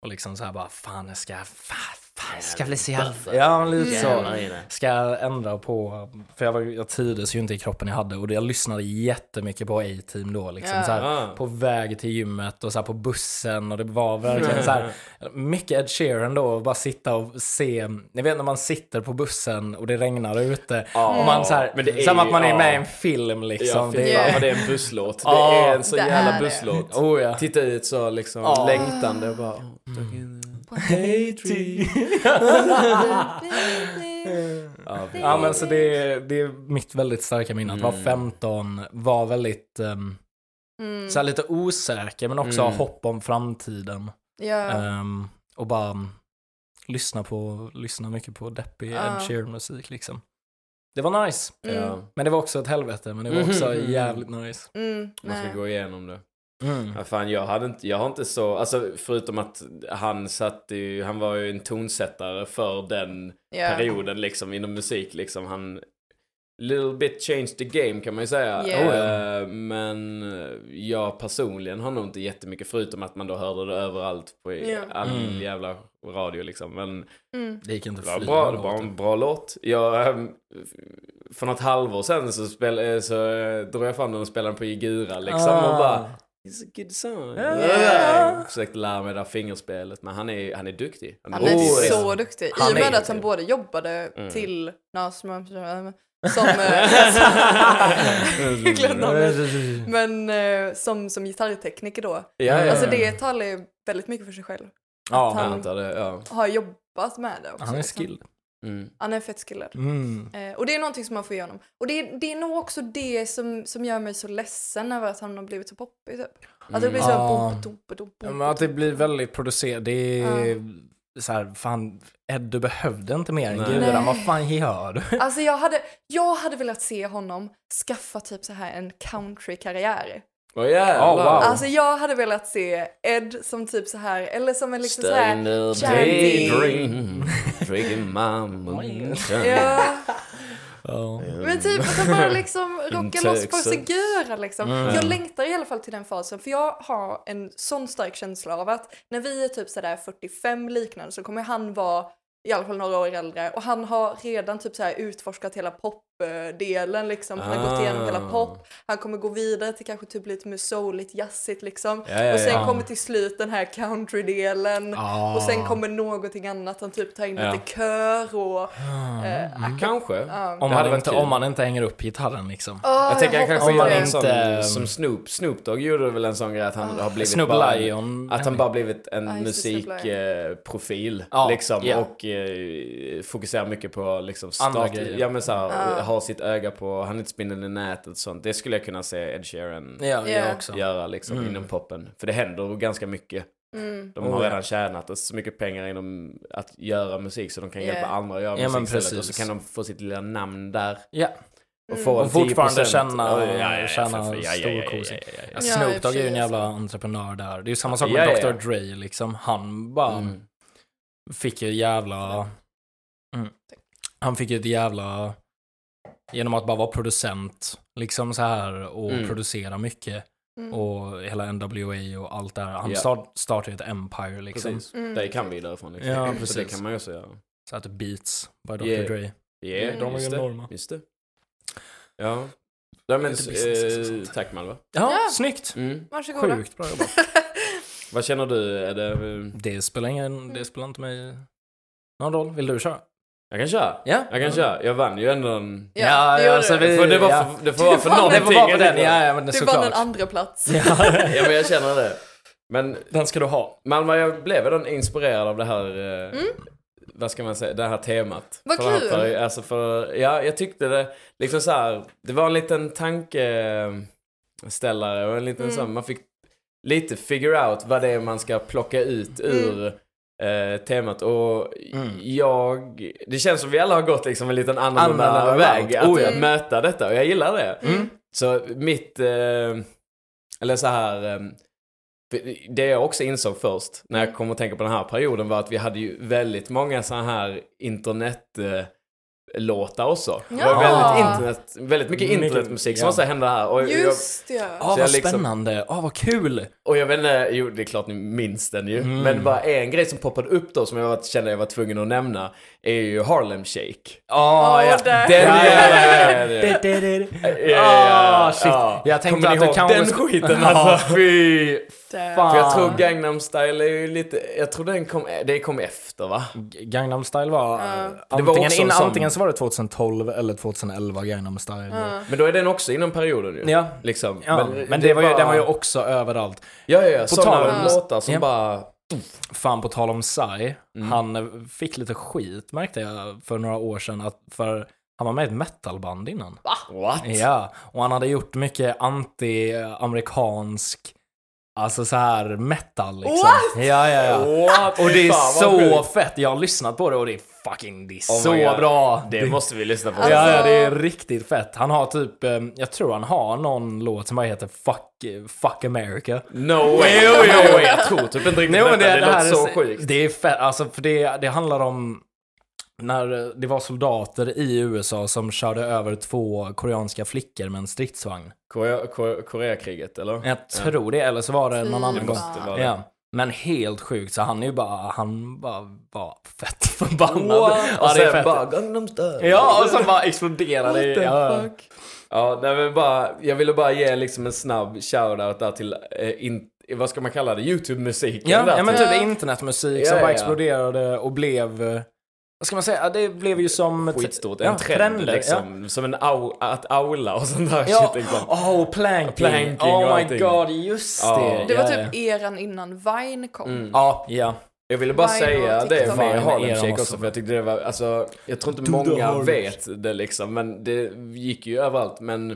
Och liksom så här bara, fan jag ska, fan, fan jag ska bli så jävla... Ja, lite så. Ska jag ändra på, för jag, var, jag trivdes ju inte i kroppen jag hade och jag lyssnade jättemycket på A-team då liksom. Ja. Så här, på väg till gymmet och så här på bussen och det var verkligen så här mycket Ed Sheeran då, och bara sitta och se, ni vet när man sitter på bussen och det regnar ute Ja. och man så här, Men det är som att man är med i ja. en film liksom. Ja, det är, vad det är en busslåt. Det är en så jävla busslåt. oh ja. Titta ut så liksom längtande och bara... Ja, Ja men så det är, det är mitt väldigt starka minne. Att vara Mm. 15, var väldigt um, Mm. så här lite osäker men också Mm. ha hopp om framtiden. Ja. Ehm, och bara um, lyssna på, lyssna mycket på deppig Ja. Ed Sheeran musik liksom. Det var nice. Mm. Men det var också ett helvete, men det var också Mhm. jävligt nice. Mm. Man ska gå igenom det. Mm. Ja, fan, jag, hade inte, jag har inte så, alltså förutom att han satt ju, han var ju en tonsättare för den Ja. perioden liksom inom musik liksom. Han, little bit changed the game kan man ju säga. Yeah. Eh, men jag personligen har nog inte jättemycket förutom att man då hörde det överallt på Ja. all Mm. jävla radio liksom. Men Mm. Det gick inte det var fly bra, det var en bra låt. Jag, ehm, för något halvår sedan så, spel, eh, så eh, drog jag fram den och spelade den på Igura liksom Ah. och bara It's a good song. Ja. Jag försökte lära mig det där fingerspelet men han är, han är duktig. Han är duktig. så duktig. I Han och med är- att han både jobbade Mm. till Nasma som... eh, namnet. Men eh, som, som gitarrtekniker då. Ja, ja, Alltså det talar ju väldigt mycket för sig själv. Ja, Jag han- det, ja. Har jobbat med det också. han är liksom. skilled. Mm. Han är fett skillad. Mm. Eh, och det är någonting som man får igenom. Och det, är- det är nog också det som, som gör mig så ledsen över att han har blivit så poppig typ. Att det blir så Mm. här Ja. bom, Ja, bom, men att det blir väldigt producerat. Det är så här, fan, Ed du behövde inte mer än gudarna. Vad fan gör du? Alltså jag hade, jag hade velat se honom skaffa typ så här en country-karriär. Åh jävlar. Oh, wow. Alltså jag hade velat se Ed som typ så här, eller som en liksom så här, Jazzy. daydream, drinking my moonshine. ja, Ja. Men typ att han bara liksom rockar loss på sig göra liksom. Mm. Jag längtar i alla fall till den fasen för jag har en sån stark känsla av att när vi är typ sådär 45 liknande så kommer han vara i alla fall några år äldre och han har redan typ så här utforskat hela popdelen liksom. Han har gått igenom hela Ah. pop. Han kommer gå vidare till kanske typ lite mer souligt, jazzigt liksom. Ja, ja, och sen ja. kommer till slut den här country-delen. Ah. Och sen kommer någonting annat, han typ tar in Ja. lite kör och... Ah. eh, Mm. Kanske. ja. Om, varit inte, om man inte hänger upp gitarren liksom. Ah, Jag tänker han hoppas kanske om en inte- sån som Snoop. Snoop Dogg gjorde väl en sån grej att han har blivit Snoop bara, Lion. Att han bara blivit en Snoop musikprofil. Ja, liksom. ja. Och eh, fokuserar mycket på liksom Andra start, grejer. Ja men såhär, Ja. ha sitt öga på, han är inte spindeln i nätet och sånt. Det skulle jag kunna se Ed Sheeran Ja, jag Ja. också. göra liksom Mm. inom poppen. För det händer ganska mycket. Mm. De Oh, har ja. redan tjänat så mycket pengar inom att göra musik så de kan Ja. hjälpa andra att göra Ja, musik istället. Och så kan de få sitt lilla namn där. Ja. Och Mm. få Och fortfarande 10%. känna- ja, ja, storkosing. ja, Snoop Dogg är ju en jävla entreprenör där. Det är ju samma sak med ja, Dr. Dre liksom. Han bara Mm. fick ju jävla... Mm. Han fick ju ett jävla... Genom att bara vara producent, liksom så här och Mm. producera mycket. Mm. Och hela NWA och allt det här. Han Ja. start, startade ju ett empire liksom. Precis. Mm. Det kan vi därifrån. Liksom. Ja, Så precis. det kan man ju också göra. Så att Beats by Dr. Yeah. Dre. Ja, Mm. De är just, enorma. just det. Ja. ja men, eh, tack Malva. Ja, Ja. snyggt! Mm. Varsågoda. Sjukt bra jobbat. Vad känner du? Är det... eh, Det spelar ingen, det spelar inte mig någon roll. Vill du köra? Jag kan köra. Ja. Jag kan köra. Jag vann ju ändå en... Ja, det gjorde alltså, du. vi- För det, var ja. för, det får vara för Det var- någonting. Det får vara för den, ja, ja men det Du vann en andra plats. Ja. Ja men jag känner det. Men Den ska du ha. Malma, jag blev redan inspirerad av det här, eh, vad ska man säga, det här temat. Vad för, kul. För, alltså för, ja, jag tyckte det, liksom så här, det var en liten tankeställare och en liten Mm. sån, man fick lite figure out vad det är man ska plocka ut ur eh, temat och Mm. jag, det känns som vi alla har gått liksom en liten annorlunda Annorlunda väg att ja. möta detta och jag gillar det. Mm. Så mitt, eh, eller så här, eh, det jag också insåg först när jag kom att tänka på den här perioden var att vi hade ju väldigt många så här internet eh, låtar också. Det var Ja. väldigt, internet, väldigt mycket internetmusik som ja. också hände här. Och jag, Just ja. Åh, Så jag vad liksom- spännande. Åh, vad kul. och jag vet inte, jo det är klart ni minns den ju. Mm. Men bara en grej som poppade upp då som jag var, kände jag var tvungen att nämna är ju Harlem Shake. Åh, Åh, ja. Den Ja, ja, ja, ja. Ja, ja, Ah, shit. ja. Jag tänkte att det ihåg kanske den skulle- skiten Ja, alltså? fy fan. För jag tror Gangnam Style är ju lite, jag tror den kom, det kom efter va? Gangnam style var, Ja. Det var antingen, in, antingen så var det 2012 eller 2011 Gangnam style. Ja. Men då är den också inom perioden ju. Ja. Liksom. Ja, men, det, var ju, bara- den var ju också överallt. Ja, ja, ja. På Sådana tal om- låtar som Ja. bara... Fan på tal om Psy, Mm. han fick lite skit märkte jag för några år sedan. Att för han var med i ett metalband innan. What? Ja, och han hade gjort mycket anti-amerikansk, alltså så här metal liksom. What? Ja, ja, ja. What? Och det är Fan, så fett, jag har lyssnat på det och det är fucking, det är Oh så bra. Det måste vi lyssna på. Alltså- Ja, ja, det är riktigt fett. Han har typ, eh, jag tror han har någon låt som bara heter Fuck, fuck America. No way, jo, jo, jag tror typ inte riktigt detta. det, Det, det, låter så sjukt. Det är fett, alltså för det, det handlar om när det var soldater i USA som körde över två koreanska flickor med en stridsvagn. Korea, Korea, Koreakriget, eller? Jag tror det, eller så var det någon annan gång. Ja. Men helt sjukt, så han är ju bara, han bara var fett förbannad. What? Ja, Och sen fett. bara Gangnam Style. Ja, och så bara exploderade det. Ja. Ja, nej, men bara, jag ville bara ge liksom en snabb shoutout där till, eh, in, vad ska man kalla det, YouTube-musiken Ja, där. ja men typ. typ internetmusik Ja, som ja, bara ja. exploderade och blev, eh, vad ska man säga, Ja, det blev ju som... Skitstort, en ja, trend trender, liksom. Som en au, att aula och sånt där Ja, shit liksom. oh, planking. Planking oh my allting. god, just Ja. det. Det var Ja, typ ja. eran innan Vine kom. Mm. Ja, ja. Jag ville bara Vine säga det Vine Harlem eran Shake också. för jag tyckte det var, alltså, jag tror inte många vet det liksom, men det gick ju överallt. Men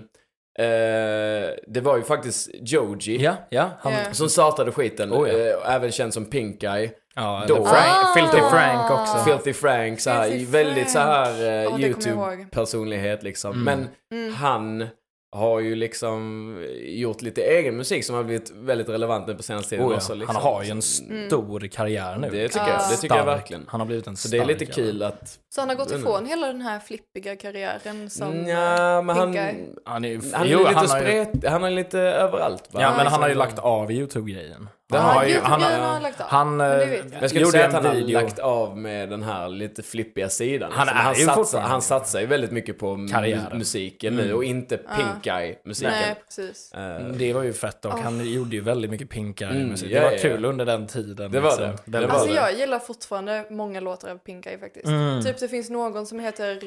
eh, det var ju faktiskt Joji Ja, ja. Han, Ja. som startade skiten, Oh, ja. eh, även känd som Pink Eye. Ja Då- Frank, Ah! Filthy Frank också. Filthy Frank, så här, Filthy väldigt så här eh, ihåg. YouTube-personlighet liksom. Mm. Men Mm. han har ju liksom gjort lite egen musik som har blivit väldigt relevant nu på senaste tiden Oh, ja. också. Liksom. Han har ju en stor karriär nu. Det tycker, jag, det tycker jag verkligen. Han har blivit en Så det är lite kul att... Så han har gått Mm. ifrån hela den här flippiga karriären som Ja, men han, Pink Eye. jävel. Han är, ju- han är jo, lite han har ju, spret, han är lite överallt. bara. Ja, men han Liksom. har ju lagt av YouTube-grejen. Det Han har han ju, han, har han lagt av. han eh, jag. Skulle gjorde säga att en han har lagt av med den här lite flippiga sidan. Han Liksom. är ju satsar, han satsar ju väldigt mycket på Karriären. musiken nu och inte Pink Eye-musiken. Nej, precis. Eh, Det var ju fett och han gjorde ju väldigt mycket pinkare Mm, musik. Det var kul under den tiden. Det var liksom. det. Väldigt Det var Alltså det. jag gillar fortfarande många låtar av Pink Eye faktiskt. Mm. Typ det finns någon som heter...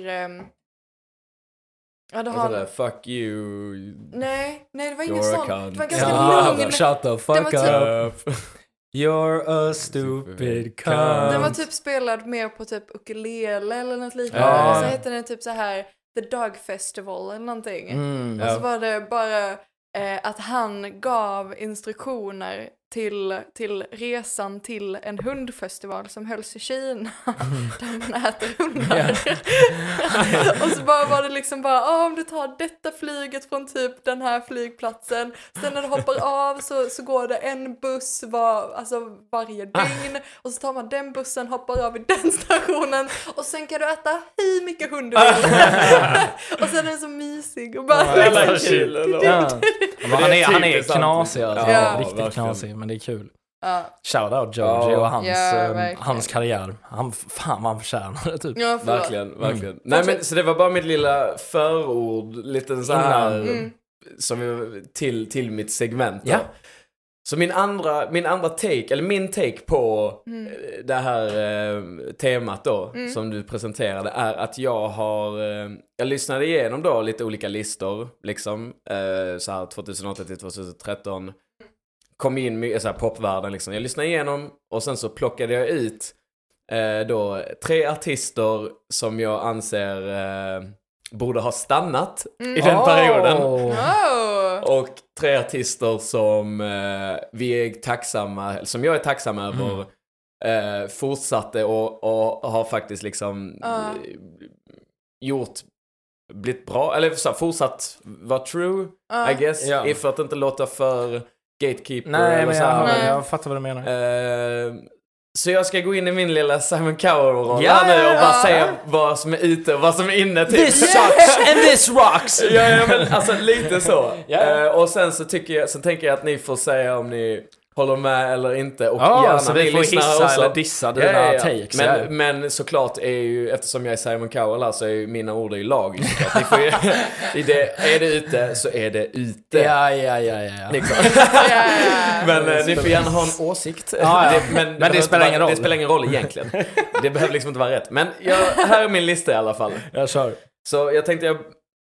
Ja, det heter har... det? Fuck you. Nej, nej det var ingen sån. Det var ganska Ja, lugn. shut the fuck Det var up. You're a stupid cunt. Den var typ spelad mer på typ ukulele eller något liknande. Ja. Och så hette den typ så här The Dog Festival eller någonting. Mm. Och så var det bara eh, att han gav instruktioner till, till resan till en hundfestival som hölls i Kina. Där man äter hundar. och så bara var det liksom bara, "Ah, om du tar detta flyget från typ den här flygplatsen. Sen när du hoppar av så, så går det en buss var, alltså varje dygn. Och så tar man den bussen, hoppar av i den stationen. Och sen kan du äta hur mycket hund du vill. och sen är den så mysig och bara Ja, liksom, Men han är, han är knasig alltså. Ja, Riktigt verkligen. knasig, men det är kul. Ja, Shoutout Georgie och hans, Ja, eh, hans karriär. Han, fan vad han förtjänar det typ. ja förlåt. Verkligen, verkligen. Nej men så det var bara mitt lilla förord, lite så här, Mm. som till, till mitt segment. då. Ja. Så min andra, min andra take, eller min take på Mm. eh, det här eh, temat då, som du presenterade, är att jag har, eh, jag lyssnade igenom då lite olika listor, liksom, eh, så här 2008 till 2013. Kom in i så här popvärlden liksom. Jag lyssnade igenom och sen så plockade jag ut eh, då tre artister som jag anser eh, borde ha stannat i den perioden. Oh. Och tre artister som eh, vi är tacksamma, som jag är tacksam över, eh, fortsatte och, och har faktiskt liksom Ja. eh, gjort, blivit bra, eller så, här, fortsatt vara true. I guess. Ja. I För att inte låta för gatekeeper Nej, eller men så här. jag, Nej. jag fattar vad du menar. Eh, så jag ska gå in i min lilla Simon Cowell-roll här nu och bara säga vad som är ute och vad som är inne. Typ. This sucks and this rocks! Ja, ja men alltså lite så. Ja. Eh, och sen så tycker jag, så tänker jag att ni får säga om ni håller med eller inte. Och Ja, gärna så vi får hissa också. eller dissa dina takes, Men, ja. men såklart är ju, eftersom jag är Simon Cowell här så är ju mina ord är ju lag. Ni får ju, i det, är det ute så är det ute. Ja, ja, ja, ja. ja. Liksom. Ja, ja, ja. Men eh, ni får gärna ha en åsikt. Ja, ja. men Men det behöver inte spelar ingen roll. Det spelar ingen roll egentligen. Det behöver liksom inte vara rätt. Men jag, här är min lista i alla fall. Jag kör. Så jag tänkte jag,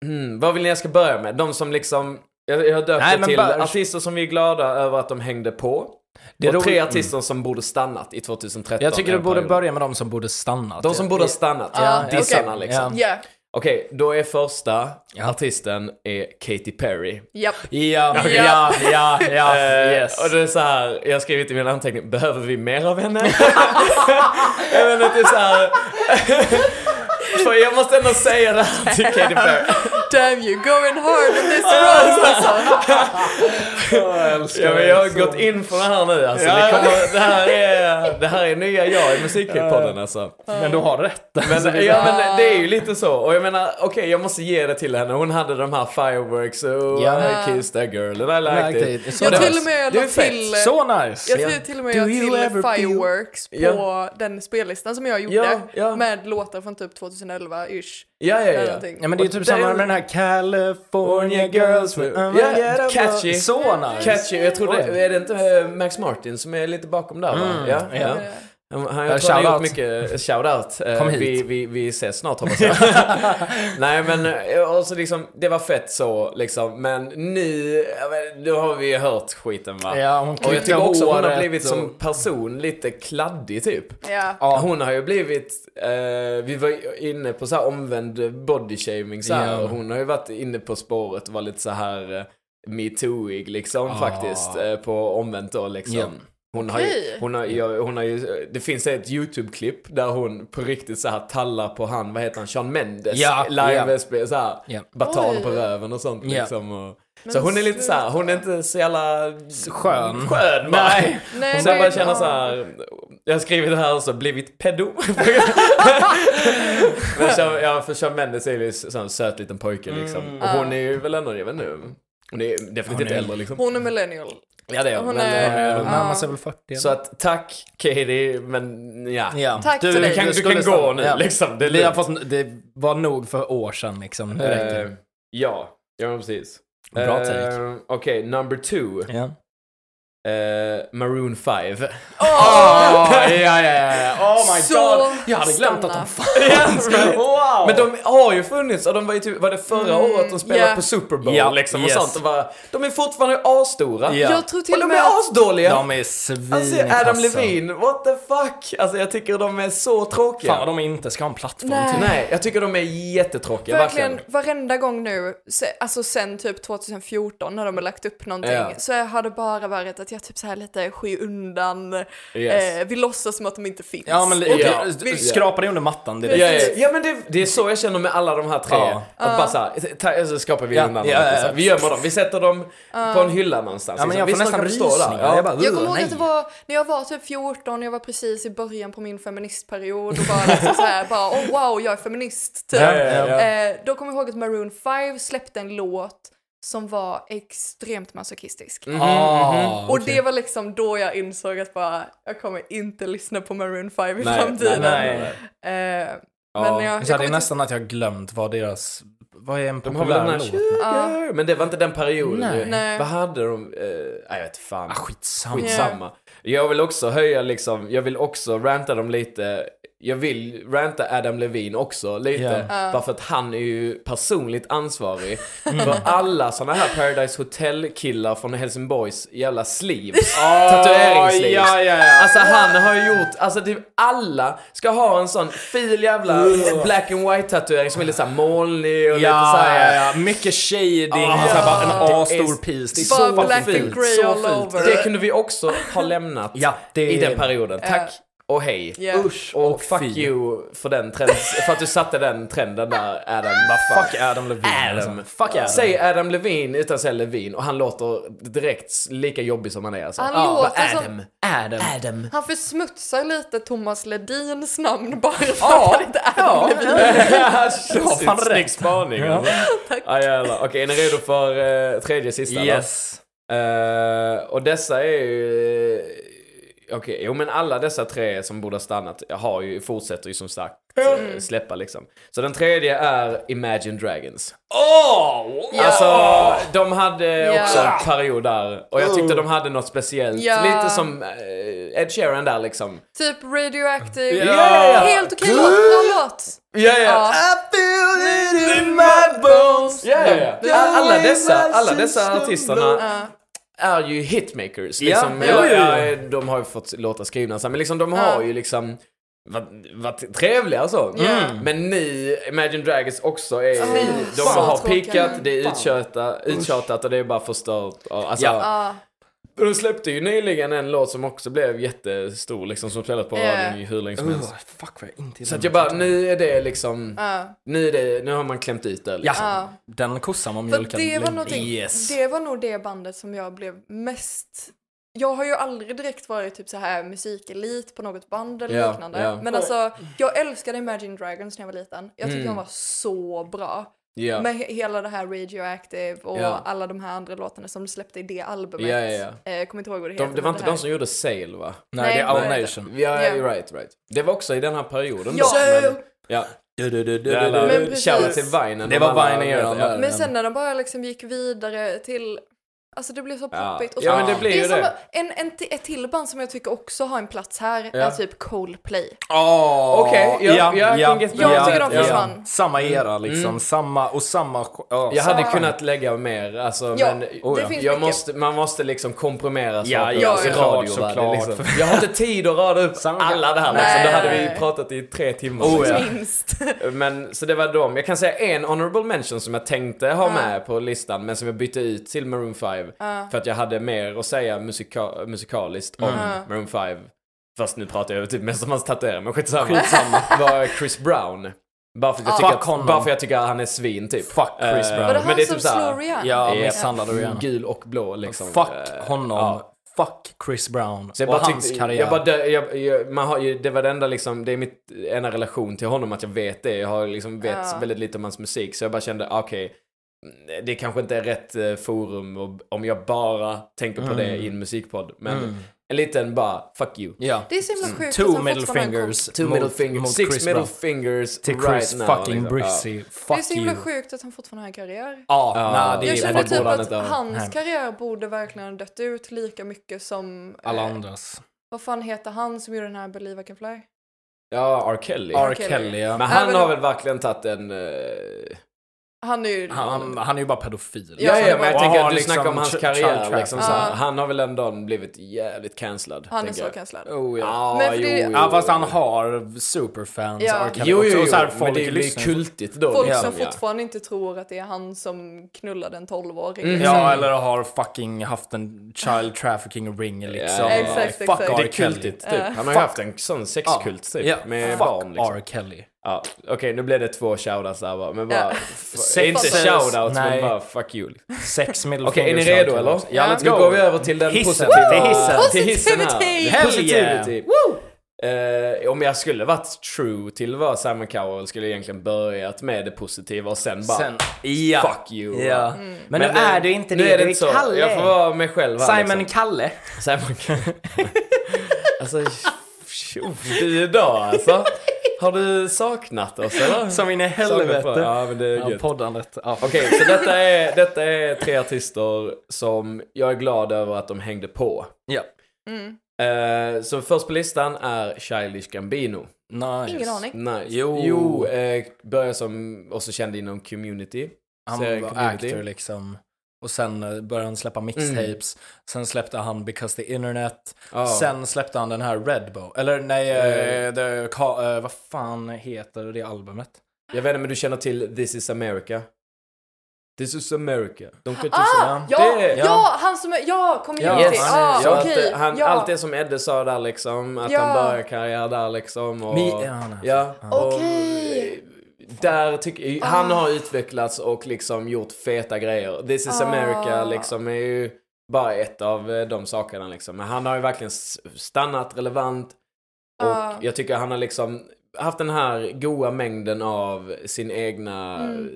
hmm, vad vill ni jag ska börja med? De som liksom, jag, jag har döpt Nej, till bara- artister som vi är glada över att de hängde på. Det är och tre artister som borde stannat i 2013. Jag tycker du borde börja med de som borde stanna. De som borde stannat, Ja, ja, dissarna okej. liksom. Ja, Okej, då är första Ja. artisten är Katy Perry. japp. Ja, ja, ja, ja, Eh, yes. Och det är så här, jag har skrivit i min anteckning, behöver vi mer av henne? jag menar det är så här. För jag måste ändå säga det här till Katy Perry. Damn you, going hard in this roast alltså. Ja, men jag har gått in för det här nu alltså. Ja. Det, kommer, det, här är, det här är nya jag i musikpodden alltså. Men du har rätt. Men, Alltså, det- ja, men det är ju lite så. Och jag menar, okej jag måste ge det till henne. Hon hade de här fireworks och Ja. I kissed that girl and I liked Liked it. it. Jag till och med la till... Så nice! Jag Ja. tror till och med jag till Fireworks på den spellistan som jag gjorde. Med låtar från typ 2011-ish. Ja, ja, ja. Ja men det är typ Och samma den- med den här California Girls with Ja, catchy. Så nice! Catchy. Jag tror det, är det inte eh, Max Martin som är lite bakom där va? Mm, Ja, ja. ja. Han, han, Ja, jag tror han har gjort mycket shoutout. Eh, Kom hit. Vi, vi, vi ses snart hoppas jag. Nej men, eh, och så liksom, det var fett så liksom. Men nu, nu har vi ju hört skiten va? Ja, hon och jag tycker också hon har blivit och- som person lite kladdig typ. Ja. Ja. Hon har ju blivit, eh, vi var ju inne på så här omvänd body shaming så här. Ja. Hon har ju varit inne på spåret och var lite så här eh, metooig liksom Ja. faktiskt. Eh, på omvänt då liksom. Hon har, ju, hon, har, ja, hon har ju, det finns ett YouTube-klipp där hon på riktigt så här tallar på han, vad heter han, Sean Mendes Ja, live ja. så här, Ja. baton Oj. på röven och sånt Ja. liksom. Och, så hon är lite så här, hon är inte så jävla Skön. skön. Nej. Nej, Så jag bara känner så här. Jag har skrivit det här och så blivit pedo. Men Sean, ja, för Sean Mendes är ju en sån söt liten pojke liksom. Mm. Och hon är ju väl ändå, jag vet inte, hon är definitivt Hon är- äldre liksom. Hon är millennial. Ja det är hon. hon men, är- eh, Hon närmar sig väl 40. Så att tack Katie, men ja. ja. Tack till dig. Du kan, du skulle kan stanna- gå nu ja. liksom. Det är Vi har lugnt. fått, det var nog för år sedan liksom. Nu räcker Eh, ja, ja men precis. Bra Eh, take. Okej, number two. Ja. Eh, Maroon 5. Åh! ja, ja, ja. Oh my Så god. Jag hade glömt att stanna. de fanns. wow. Men de har ju funnits och de var ju typ, var det förra Mm, året de spelade yeah. på Super Bowl Ja, liksom och yes. sånt. Och bara, de är fortfarande asstora. Ja. Jag tror till Och de med är asdåliga. De är svin Alltså Adam. Levine, what the fuck? Alltså jag tycker de är så tråkiga. Fan vad de inte ska ha en plattform Nej. till. Nej, jag tycker de är jättetråkiga, Verkligen, verkligen. varenda gång nu, alltså sen typ 2014 när de har lagt upp någonting, Ja. så har det bara varit att jag typ så här lite skyr undan, Yes. eh, vi låtsas som att de inte finns. Ja men Och Ja. ja. vi- skrapa det under mattan Ja, direkt. ja, ja men det, det är så jag känner med alla de här tre. Ja. Att bara såhär, ta, så skapar vi Ja, undan ja, ja, så här. ja. Vi gömmer dem, vi sätter dem på en hylla någonstans. Ja, men liksom. jag får Visst, de nästan kan stå där. rysningar. Ja. Jag bara, Jag kommer ihåg att det var när jag var typ 14, jag var precis i början på min feministperiod och bara liksom så här, bara oh wow, jag är feminist. Typ. Ja, ja, ja. Eh, då kommer jag ihåg att Maroon 5 släppte en låt som var extremt masochistisk. Mhm, Ah, Och okej. det var liksom då jag insåg att bara, jag kommer inte lyssna på Maroon 5 i Nej, framtiden. nej, nej. Eh, Ja. Men jag, jag det är nästan att jag har glömt vad deras... Vad är en populär låt? Sugar, men det var inte den perioden. Nej. Nej. Vad hade de? Eh, nej, jag vet fan. Ah, skitsamma. Skitsamma. Jag vill också höja liksom, jag vill också ranta dem lite. Jag vill ranta Adam Levine också lite. Ja. Bara för att han är ju personligt ansvarig för alla såna här Paradise Hotel-killar från Helsingborgs jävla sleeves. Tatueringssleeves. Ja, ja, ja. Alltså han har ju gjort, alltså typ alla ska ha en sån fil jävla black and white tatuering som är lite såhär molnig och lite såhär. ja, ja. Mycket shading Ah, och så bara en A-stor piece. Det är så black fult. and grey Så all fult. over. Det kunde vi också ha lämnat Ja, det i den perioden. Tack och hej. Yeah. Usch Och och fuck fy. you för den trenden, för att du satte den trenden där Adam. Bara fuck Adam Levine. Adam. Alltså. Fuck Adam. Säg Adam Levine utan säga Levine och han låter direkt lika jobbig som han är alltså. Han Ja, låter bara som- Adam. Adam. Adam. Han försmutsar lite Thomas Ledins namn bara för Ja, att han inte är Ja, Levin. du har fan rätt. Snygg spaning. Ja. alltså. Ja. Okej, är ni redo för eh, tredje sista? Yes. Eh, och dessa är ju... eh, Okej, jo men alla dessa tre som borde ha stannat har ju, fortsätter ju som sagt eh, släppa liksom. Så den tredje är Imagine Dragons. Åh! Ja. Alltså, de hade Ja. också en period där. Och jag tyckte de hade något speciellt. Ja. Lite som eh, Ed Sheeran där liksom. Typ Radioactive. Ja. Helt okej låt, bra låt. Ja, Ja. I feel it in my bones. Ja, ja, ja. Alla dessa, alla dessa artisterna. Är ju hitmakers. Ja, Liksom. jo, Eller, jo, ja, de har ju fått låtar skrivna så men liksom de Ja. har ju liksom varit, trevliga så. Ja. Men ni, Imagine Dragons också är Ja, de har pickat, det är uttjatat, uttjatat och det är bara förstört. Och, Alltså, Ja. Ja. De släppte ju nyligen en låt som också blev jättestor liksom, som spelat på radion i hur länge som helst. Oh, fuck vad jag inte Så att jag bara, nu är det liksom, nu, är det, nu har man klämt ut det. Liksom. Ja, den kossan var mjölkad det var, Yes. det var nog det bandet som jag blev mest... Jag har ju aldrig direkt varit typ så här musikelit på något band eller Ja, liknande. ja. Men alltså, jag älskade Imagine Dragons när jag var liten. Jag tyckte Mm. de var så bra. Ja. Med he- hela det här Radioactive och Ja. alla de här andra låtarna som de släppte i det albumet. Ja, ja, ja. Eh, Jag kommer inte ihåg vad det heter. De, det var inte de som gjorde Sail va? Nej, Nej, det är Our. Nation. Ja, Ja. right, right. Det var också i den här perioden Ja. då. Men, ja. Du, du, du, du, du, Men precis. till Vinen. Det de var ja. där. Men sen när de bara liksom gick vidare till Alltså det blev så Ja. poppigt. Och Ja, så- men det blir är ju som det. En, en, ett till band som jag tycker också har en plats här Ja. är typ Coldplay. Åh, Okej, ja, jag kan get Jag behind tycker de ja. försvann. Samma era liksom, Mm. samma och samma... ja, Jag hade kunnat lägga mer, alltså, Ja, men Oh, det ja. finns jag mycket. måste, man måste liksom komprimera saker Ja, i ja, radio. såklart? Det är. Liksom. Jag har inte tid att rada upp alla det här Nej, liksom. Då hade vi pratat i tre timmar. Oh, liksom. ja. Minst. Men, så det var dem. Jag kan säga en honorable mention som jag tänkte ha Ja. med på listan, men som jag bytte ut till Maroon 5. Ja. För att jag hade mer att säga musika musikaliskt om Mm. Maroon 5. Fast nu pratar jag typ mest om hans tatueringar, men skitsamma. skitsamma. var Chris Brown. Bara för, att jag Ja. tycker att, bara för att jag tycker att han är svin typ. Fuck Chris Eh, Brown. Var det men han det är som typ slår igen? Ja, misshandlade Rihanna. Gul och blå liksom. Fuck Eh, honom. ja. Fuck Chris Brown. Så jag och bara hans tyckte, karriär. jag bara, dö- jag, jag, man har det var det enda liksom, det är mitt enda relation till honom att jag vet det. Jag har liksom vet Ja. väldigt lite om hans musik. Så jag bara kände, okej, det kanske inte är rätt eh, forum om jag bara tänker på det i en musikpodd. Men Mm. en liten bara, fuck you. Ja. Det är så himla sjukt Two att han middle fingers. Two middle fingers, six Chris middle fingers Till right Chris now. fucking liksom. Brissy. Det är Fuck så himla sjukt att han fortfarande har en karriär. Ja, Ja, nej, det Jag är känner typ att hans Nej. karriär borde verkligen dött ut lika mycket som... alla eh, andras. Vad fan heter han som gjorde den här Believe I Can Fly? Ja, R. Kelly. R. Kelly. Kelly, ja. Men han har väl verkligen tagit en... eh, Han är ju... Han, han är ju bara pedofil. Ja, ja, men jag tänker att du liksom snackar om hans karriär liksom, så här. Han har väl ändå blivit jävligt cancellad. han är så cancellad. Oh, ja. Ja, Men jo, det- jo, Ja, fast han har superfans. Ja. Kelly Jo, jo, jo, så här, men folk det blir lyssnar. kultigt då. Folk liksom, som ja. fortfarande inte tror att det är han som knullade en 12-åring. Mm. liksom. Ja, eller har fucking haft en child trafficking ring liksom. Ja, Exakt, Fuck exakt. R. Det är Kelly. kultigt, typ. Han har ju Fuck. haft en sån sexkult, typ. Med fuck barn, liksom. R. Kelly. Ja, Okej, nu blev det två shoutouts där bara. Men bara... Ja. f- Sex- inte shoutouts, Nej. men bara fuck you. Sex middle Okej, är ni redo eller? Ja, let's Nu go. går vi över till den Hissen, positiva... till hissen. Till hissen här. Positivity! Det yeah. Positivity. Eh, om jag skulle varit true till vad Simon Cowell skulle egentligen börjat med det positiva och sen bara Sen, ja. fuck you. Ja. va? Men, nu är det inte nu det, är det du inte. Kalle. Jag får vara mig själv här Simon liksom. Kalle. Simon Cowell. alltså, tjoff, du idag alltså. Har du saknat oss eller? Som in i helvete. på- Ja, men det är Ja, gött. poddandet. Ja. Okej, så detta är, detta är tre artister som jag är glad över att de hängde på. Ja. Mm. Eh, så först på listan är Childish Gambino. Nice. Ingen aning. Nice. Jo. jo eh, började som också känd inom community. Han serien var Community. actor liksom. Och sen eh, började han släppa mixtapes. Sen släppte han Because the Internet. Ja. Sen släppte han den här Redbow. Eller nej, eh, the, eh, vad fan heter det albumet? Jag vet inte, men du känner till This is America? This is America. De kan Ah! Ja, Det- ja, han som. Ja, community. Yes. ah, så okej. att, eh, han, ja. Allt det som Edde sa där liksom, att Ja. han började karriär där liksom. Och, Mi- ja, nej. ja, Ja. och, Okej. eh, Där tycker Ah. han har utvecklats och liksom gjort feta grejer. This is Ah. America liksom är ju bara ett av eh, de sakerna liksom. Men han har ju verkligen stannat relevant. Och Ah. jag tycker han har liksom haft den här goda mängden av sin egna Mm.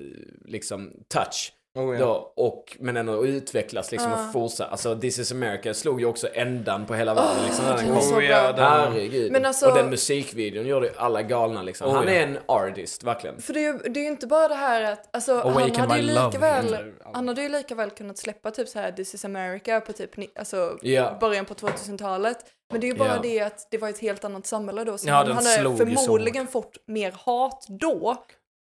liksom touch. Oh, Då, och, men ändå utvecklas liksom Ja. och fortsätta. Alltså This is America slog ju också ändan på hela världen liksom när den kom. så bra. Herregud. Men alltså- Och den musikvideon gjorde ju alla galna liksom. Oh, Han ja. är en artist, verkligen. För det är, ju, det är ju inte bara det här att, alltså han hade ju lika väl, han hade ju lika väl kunnat släppa typ så här This is America på typ, alltså Ja. början på 2000-talet. Men det är ju bara det att det var ett helt annat samhälle då, så Ja, han hade förmodligen fått mer hat då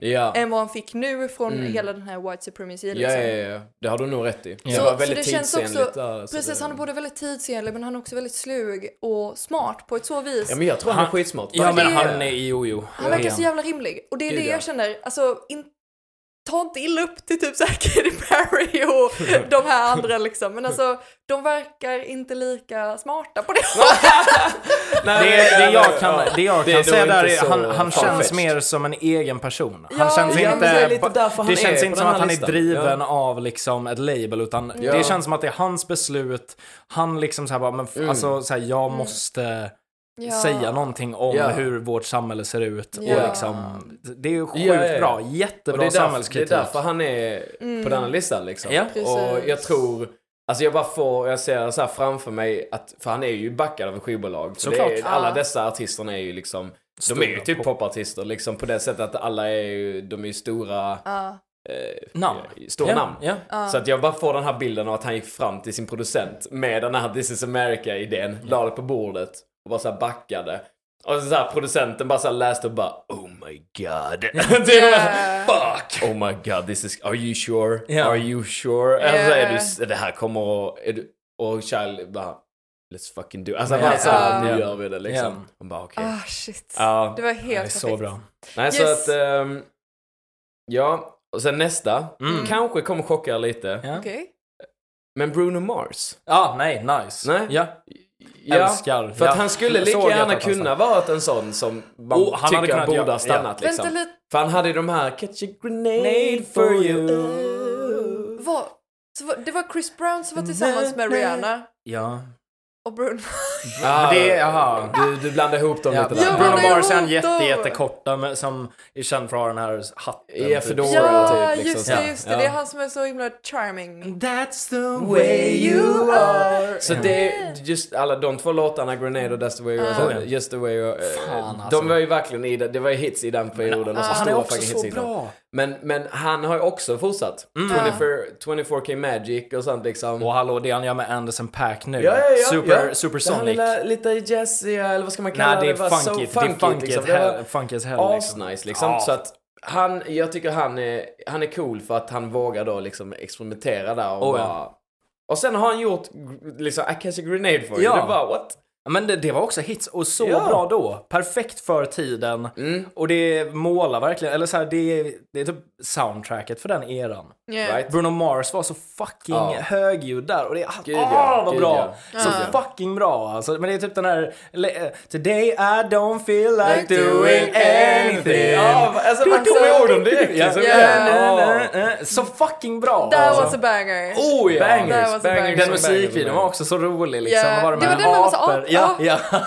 Ja. än vad han fick nu från Mm. hela den här white supremacy Ja, liksom. ja, ja, det har du nog rätt i. Så- Det var så väldigt det känns också- tidsenligt där. så Precis, det... han är både väldigt tidsenlig men han är också väldigt slug och smart på ett så vis. Ja, men jag tror han är Han- skitsmart. Ja men det- han är, jo jo. Han verkar så jävla rimlig. Och det är Gud, det ja. jag känner, alltså in, ta inte illa upp till typ såhär Katy Perry och de här andra liksom. Men alltså, de verkar inte lika smarta på det Nej, Det, det jag kan, det jag Det är kan nog säga där inte är så han, han känns mer som en egen person. Han Ja, känns ja, inte, det är lite därför han det känns inte som att han är driven Ja. av liksom ett label utan Ja. det känns som att det är hans beslut. Han liksom så här bara, men Mm. alltså så här, jag måste Ja. säga någonting om Ja. hur vårt samhälle ser ut. Ja. Och liksom, det är ju sjukt Ja, ja, ja. bra, Och jättebra det är, därför, det samhällskritik. är därför han är på den här listan liksom. Och jag tror, alltså jag bara får, jag ser så här framför mig att, för han är ju backad av skivbolag. Såklart. Det är, alla dessa artisterna är ju liksom, de är ju Stora typ pop- popartister liksom på det sättet att alla är ju, de är ju stora, Ja. eh, Namn. stora ja, namn. Ja. Ja. Så att jag bara får den här bilden av att han gick fram till sin producent med den här This is America-idén, la det på bordet och bara så här backade. Och så här, producenten bara så här läste och bara Oh my god. Yeah. Fuck! Oh my god, this is... Are you sure? Ja. Are you sure? Alltså Yeah. är du, det här kommer att... Är du, och Child bara Let's fucking do Alltså Ja. bara så nu gör vi det liksom. Ja. Man bara okej. Ah shit. Ja. Det var Det är helt så perfekt. bra. Nej så Yes. att... ehm, ja, och sen nästa. Mm. Kanske kommer chocka lite. Ja. Okej. Men Bruno Mars? Ja, nej, nice. Nej. Ja. Ja, Älskar. för att Ja. han skulle lika gärna kunna varit en sån som man Oh, han hade tycker kunnat borde ha stannat ja. liksom. Vänta. För han hade ju de här Catch a grenade Nade for you. Vad? Så var- det var Chris Brown som var tillsammans med Rihanna Ja. Och Bruno. Ah, Men det- jaha. Du, du blandar ihop dem ja. lite där. Ja, Bruno men Mars är en hot jätte, då. jättekorta med, som är känd för att ha den här hatten. Ja, typ. fedora. Ja, typ, liksom just så. det, just det. Ja. Det är han som är så himla charming. That's the way you are. Så det, just alla de två låtarna, Grenade och That's the way you are, Ja. så just the way you are, eh, Fan, alltså. de var ju verkligen i det, det var ju hits i den perioden. och så han är stora också fucking så hits i den. bra. Men, men han har ju också fortsatt. 24, 24K Magic och sånt liksom. Och hallå, det han gör med Anderson Paak nu. Ja, ja, ja. Super, ja. Här lilla, lite jazziga, eller vad ska man kalla Nej, det är. Det är funkigt, liksom. hell, Det funky as hell. liksom. asnice liksom. Ja. Så att han, jag tycker han är, han är cool för att han vågar då liksom experimentera där och Oh, ja. bara... Och sen har han gjort liksom I catch a grenade for you. Ja. Det är bara what? Men det, det var också hits och så Ja. bra då. Perfekt för tiden. Mm. Och det målar verkligen, eller så här, det, är, det är typ soundtracket för den eran. Yeah. Right? Bruno Mars var så fucking Ja. högljudd där och det är Gud, ah, ja. vad Gud, bra! ja. Så fucking bra alltså. Men det är typ den här le- Today I don't feel like Like doing anything. Ja, alltså man kommer ihåg dem direkt liksom. Så fucking bra! That alltså. was a banger. Oh ja! Bangers, bangers, banger. Den musikvideon bangers, var också så rolig liksom. Vad var det det var den massa apor? Ja, ja.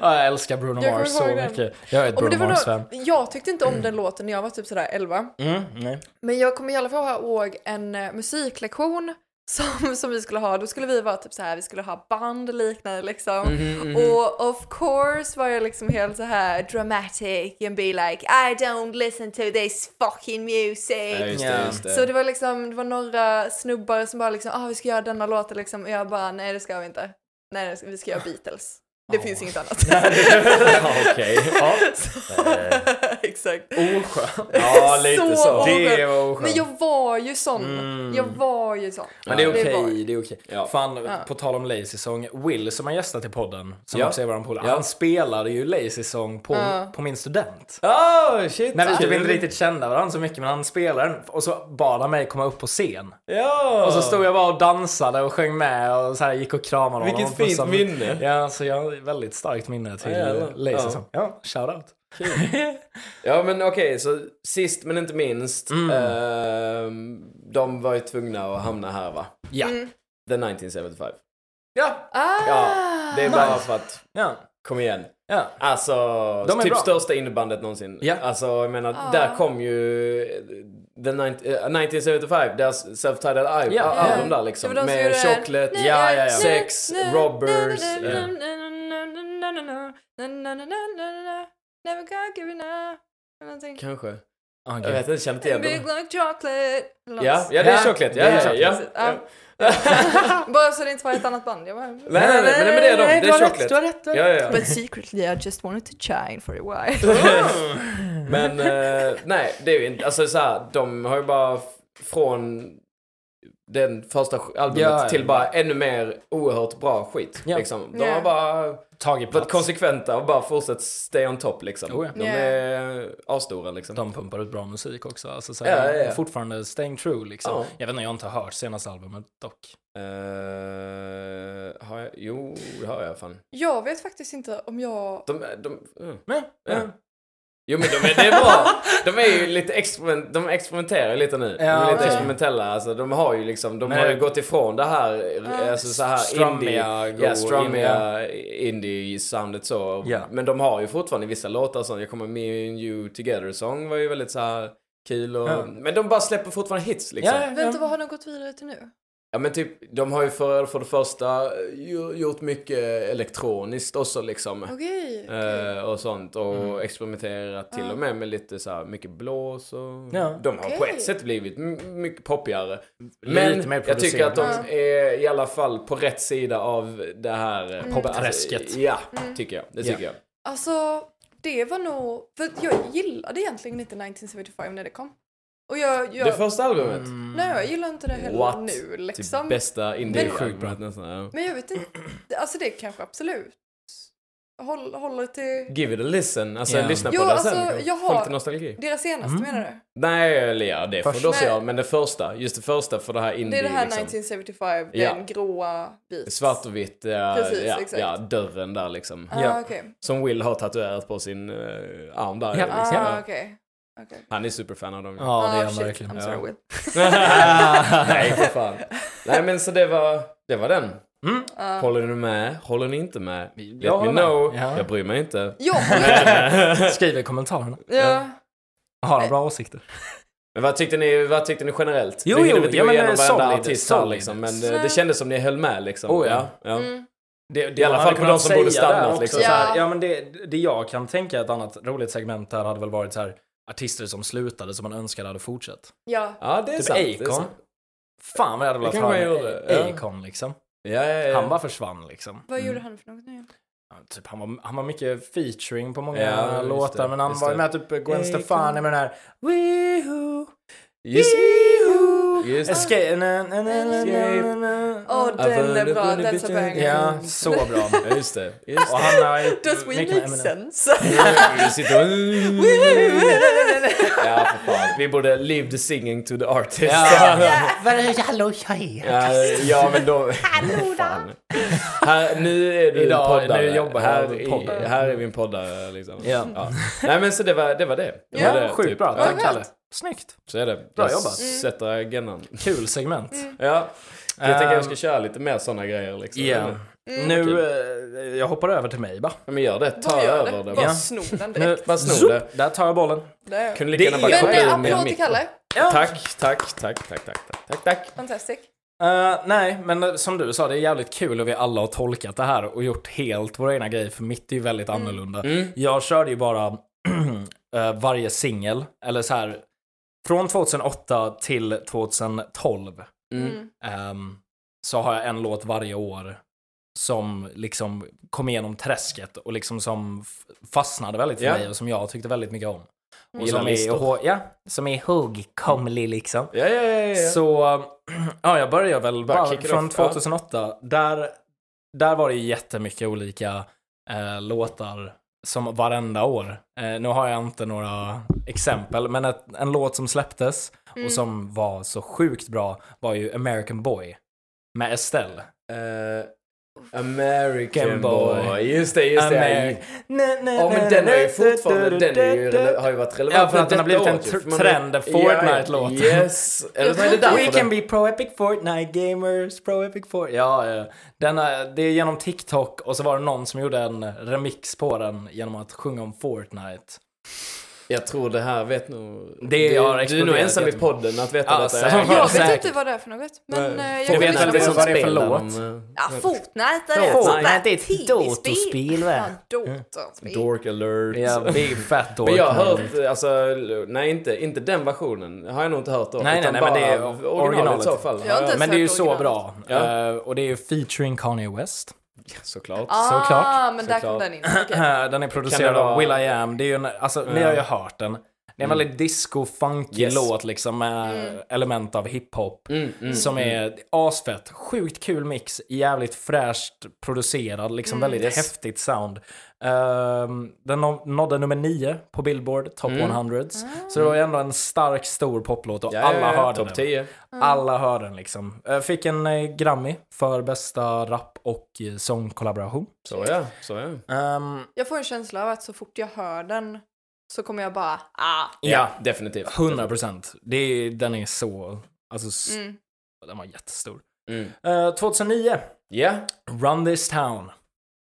ja, jag älskar Bruno Jag Mars så den. mycket. Jag är ett Bruno var Mars-fan. jag tyckte inte om den låten när jag var typ sådär 11. Mm, nej. Men jag kommer i alla fall ihåg en eh, musiklektion som, som vi skulle ha. Då skulle vi vara typ så här, vi skulle ha band och liknande liksom. Mhm, Och of course var jag liksom helt så här dramatic and be like I don't listen to this fucking music. Ja, just det, just det. Så det var liksom, det var några snubbar som bara liksom, ah vi ska göra denna låten liksom. Och jag bara, nej det ska vi inte. Nej vi ska göra Beatles. Det Ja. finns inget annat. Ja, Okej. Ja. Exakt. Oskönt. ja, lite så. Så Det var oskönt. Men jag var ju sån. Mm. Jag var ju sån. Men det är okej, var- det är okej. Ja. Fan, Ja. på tal om Lazy Song, Will som har gästat i podden, som Ja. också är våran polare, Ja. han spelade ju Lazy Song på, Ja. på min student. Oh, shit. När vi typ inte riktigt kände varandra så mycket, men han spelade den och så bad han mig komma upp på scen. Ja. Och så stod jag bara och dansade och sjöng med och så här gick och kramade honom. Vilket fint minne. Ja, så jag har väldigt starkt minne till Ja. Lazy Ja. Song. Ja, shoutout. Ja men okej, så sist men inte minst. Mm. ehm, de var ju tvungna att hamna här va? Ja. Mm. The 1975. Ja. Ah! Ja, det är bara Nice. för att, Ja. kom igen. Ja. Alltså, De är typ bra. största innebandet någonsin. Ja. Alltså, jag menar, Ja. där kom ju the 90, eh, 1975, deras self-titled Ja. album Ja. där liksom. De med. Chocolate, Ja, ja, ja. Sex, Robbers. Never gonna give. Någonting. Kanske. Ah, Jag vet inte, jag känner inte igen Big dem. like chocolate. Ja, ja, det är det Ja, ja, ja. Bara så det inte var ett annat band. Jag bara, Nej, nej, nej, men men det är de. Nej, Det är Chocolate. du har rätt. du har Ja, rätt. ja, ja. But secretly I just wanted to shine for a while. Men eh, nej, det är ju inte, alltså så här, de har ju bara från den första albumet Ja, till bara ännu mer oerhört bra skit. Ja. Liksom. De har bara Tagit varit plats. konsekventa och bara fortsatt stay on top liksom. Oh, ja. De Ja. är asstora liksom. De pumpar ut bra musik också. Alltså, så Ja, här, ja, ja. Fortfarande staying true liksom. Ja. Jag vet inte, jag har inte hört senaste albumet dock. Eh, har jag, jo, det har jag fan. Jag vet faktiskt inte om jag... De, de, mm. Men, Ja. Jo men de är, det är bra. De är ju lite experiment, de experimenterar lite nu. de Ja, är lite okej. experimentella. Alltså, de har ju liksom, de Men- har ju gått ifrån det här, alltså så här Strummiga, indie, ja, strummiga indie-soundet så. Ja. Men de har ju fortfarande vissa låtar som, jag kommer Me and You Together Song var ju väldigt så här kul och, Ja. men de bara släpper fortfarande hits liksom. Ja, Vänta, vad har de gått vidare till nu? Ja men typ, de har ju för, för det första ju- gjort mycket elektroniskt också liksom. Okej. Eh, och sånt och Mm. experimenterat till och med med lite så här mycket blås och Ja. de har på Okej. ett sätt blivit mycket poppigare. Lite Men mer jag tycker att de är i alla fall på rätt sida av det här eh, Popträsket. Alltså, ja, Mm. tycker jag. Det tycker jag. Alltså, det var nog... För jag gillade egentligen inte 1975 när det kom. Och jag... jag Det första albumet. Mm. Nej, jag gillar inte det heller What? nu Typ liksom. bästa indie Men- Sjukt bra. nästan. Ja. Men jag vet inte. Alltså det kanske absolut håll, håller till... Give it a listen. Alltså Ja. lyssna på Jo, det alltså, sen. jag Få har- lite nostalgi. Deras senaste Mm. menar du? Nej, eller ja, det får du också Men- det första, just det första för det här indie Det är det här liksom. 1975, Ja. den gråa vit. Svart och vitt, ja, Precis, ja, exakt. ja, dörren där liksom. Ah, Ja. okej. Som Will har tatuerat på sin uh, arm där. Ja. liksom. Ah, okej. Okej. Han är superfan av dem. Ja, det är Ah, han verkligen. I'm sorry Ja. Will. Nej, för fan. Nej, men så det var, det var den. Mm. Ah. Håller ni med? Håller ni inte med? Let Jag me know. Ja. Jag bryr mig inte. Ja, håller Skriv i kommentarerna. ja. Har han bra åsikter? Men vad tyckte ni, vad tyckte ni generellt? Jo, jo, ja, men solid, artist här solid. liksom, men Nej. det, det kändes som ni höll med liksom. Oh, ja. ja. Mm. Det, det I alla fall på de som borde stannat, liksom. så här, Ja. ja, men det, det jag kan tänka ett annat roligt segment där hade väl varit så här artister som slutade som man önskade hade fortsatt. Ja. Ja, det är Typ sant. det är Akon. sant. Fan vad jag hade velat höra man gjorde, ja. Akon liksom. Ja, ja, ja. Han bara försvann liksom. Vad Mm. gjorde han för något nu? Typ, han, var, han var mycket featuring på många Ja, låtar, det, men han var det. med typ Gwen Akon. Stefani med den här Weehoo, Just, Weehoo, just. Escape, na, na, na, na, na, na. Åh, den är bra. Den så banger. Ja, så bra. Ja, just det. Just Och han har Does we make sense? Vi sitter och... Ja, för fan. Vi borde leave the singing to the artist. Ja. Hallå tjej! Ja, ja men då... Fan. Här, nu är du Idag- poddare. nu jobbar jag här, i, här är vi en poddare liksom. Ja. Nej men så det var det. Var det. det, Ja, var det Sjukt typ. bra, Ja, tack Ja. Kalle. Snyggt. Så är det. Bra jag jobbat. sätter agendan. Kul segment. Ja. Jag tänker jag Ehm, ska köra lite mer sådana grejer liksom. Ja. Mm. Nu, Kul. eh, jag hoppar över till mig bara. Ja, men gör det. Ta gör över det. det. Bara Ja. sno den Nu, direkt. Bara sno det. Där tar jag bollen. Där. Kunde lika Det gärna bara är- koppla ur med applåd till. Kalle. Tack, tack, tack, tack, tack, tack, tack, tack. Fantastic. Eh, nej, men eh, som du sa, det är jävligt kul och vi alla har tolkat det här och gjort helt våra egna grejer, för mitt är ju väldigt annorlunda. Mm. Jag körde ju bara eh, varje singel, eller så här, från 2008 till 2012 Mm. Ehm, så har jag en låt varje år som liksom kom igenom träsket och liksom som fastnade väldigt för Ja. mig och som jag tyckte väldigt mycket om. Och som är, ja, som är ihågkomlig liksom. Ja, ja, ja, ja. Så, ja, jag börjar väl Bara bara, från off, ja. 2008. Där, där var det ju jättemycket olika eh, låtar som varenda år. Eh, nu har jag inte några exempel, men ett, en låt som släpptes Mm. och som var så sjukt bra var ju American Boy med Estelle. Eh, American boy. Boy. Just det, just det. Amer- Ja men den är ju fortfarande, den är ju, har ju varit relevant Ja, för att den har blivit en tr- man- trend, Fortnite-låten. Ja, yes. Eller så är det därför We can be pro epic Fortnite gamers, pro epic Fortnite. Ja, ja. Den är, det är genom TikTok och så var det någon som gjorde en remix på den genom att sjunga om Fortnite. Jag tror det här vet nog... Det du, du är nog ensam i podden att veta Ja, detta. säkert. Jag vet säkert. inte vad det är för något. Men eh, jag vet på vad det. är för låt? Ja, Fortnite är Fortnite är ett datorspel, va? Ja, datorspel. Dork alert. Ja, big fat dork. Men jag har hört, alltså, nej inte, inte den versionen har jag nog inte hört då. Nej, nej, nej, men det är originalet, originalet. i så fall. Jag har inte Men det är ju så bra. Ja. Eh, och det är ju featuring Kanye West. Såklart. Ah, Såklart. men där kom den in. Eh, Den är producerad Kan det vara- av Will.i.am. Det är ju en, alltså, ni har ju hört den. En väldigt disco-funky Yes. låt liksom med Mm. element av hiphop. Mm, mm, Som mm. är asfett. Sjukt kul mix. Jävligt fräscht producerad. Liksom Mm. väldigt Yes. häftigt sound. Ehm, den nå- nådde nummer nio på Billboard Top Mm. 100. Så det var ändå en stark, stor poplåt och Ja, alla ja, hörde den. 10. Alla hörde den liksom. Eh, Fick en eh, Grammy för bästa rap och eh, sångkollaboration. Så ja, så ja. Ehm, Jag får en känsla av att så fort jag hör den så kommer jag bara, ah. ja, definitivt. 100 procent. Den är så... Alltså, Mm. den var jättestor. Mm. Eh, 2009, Ja, Run This Town.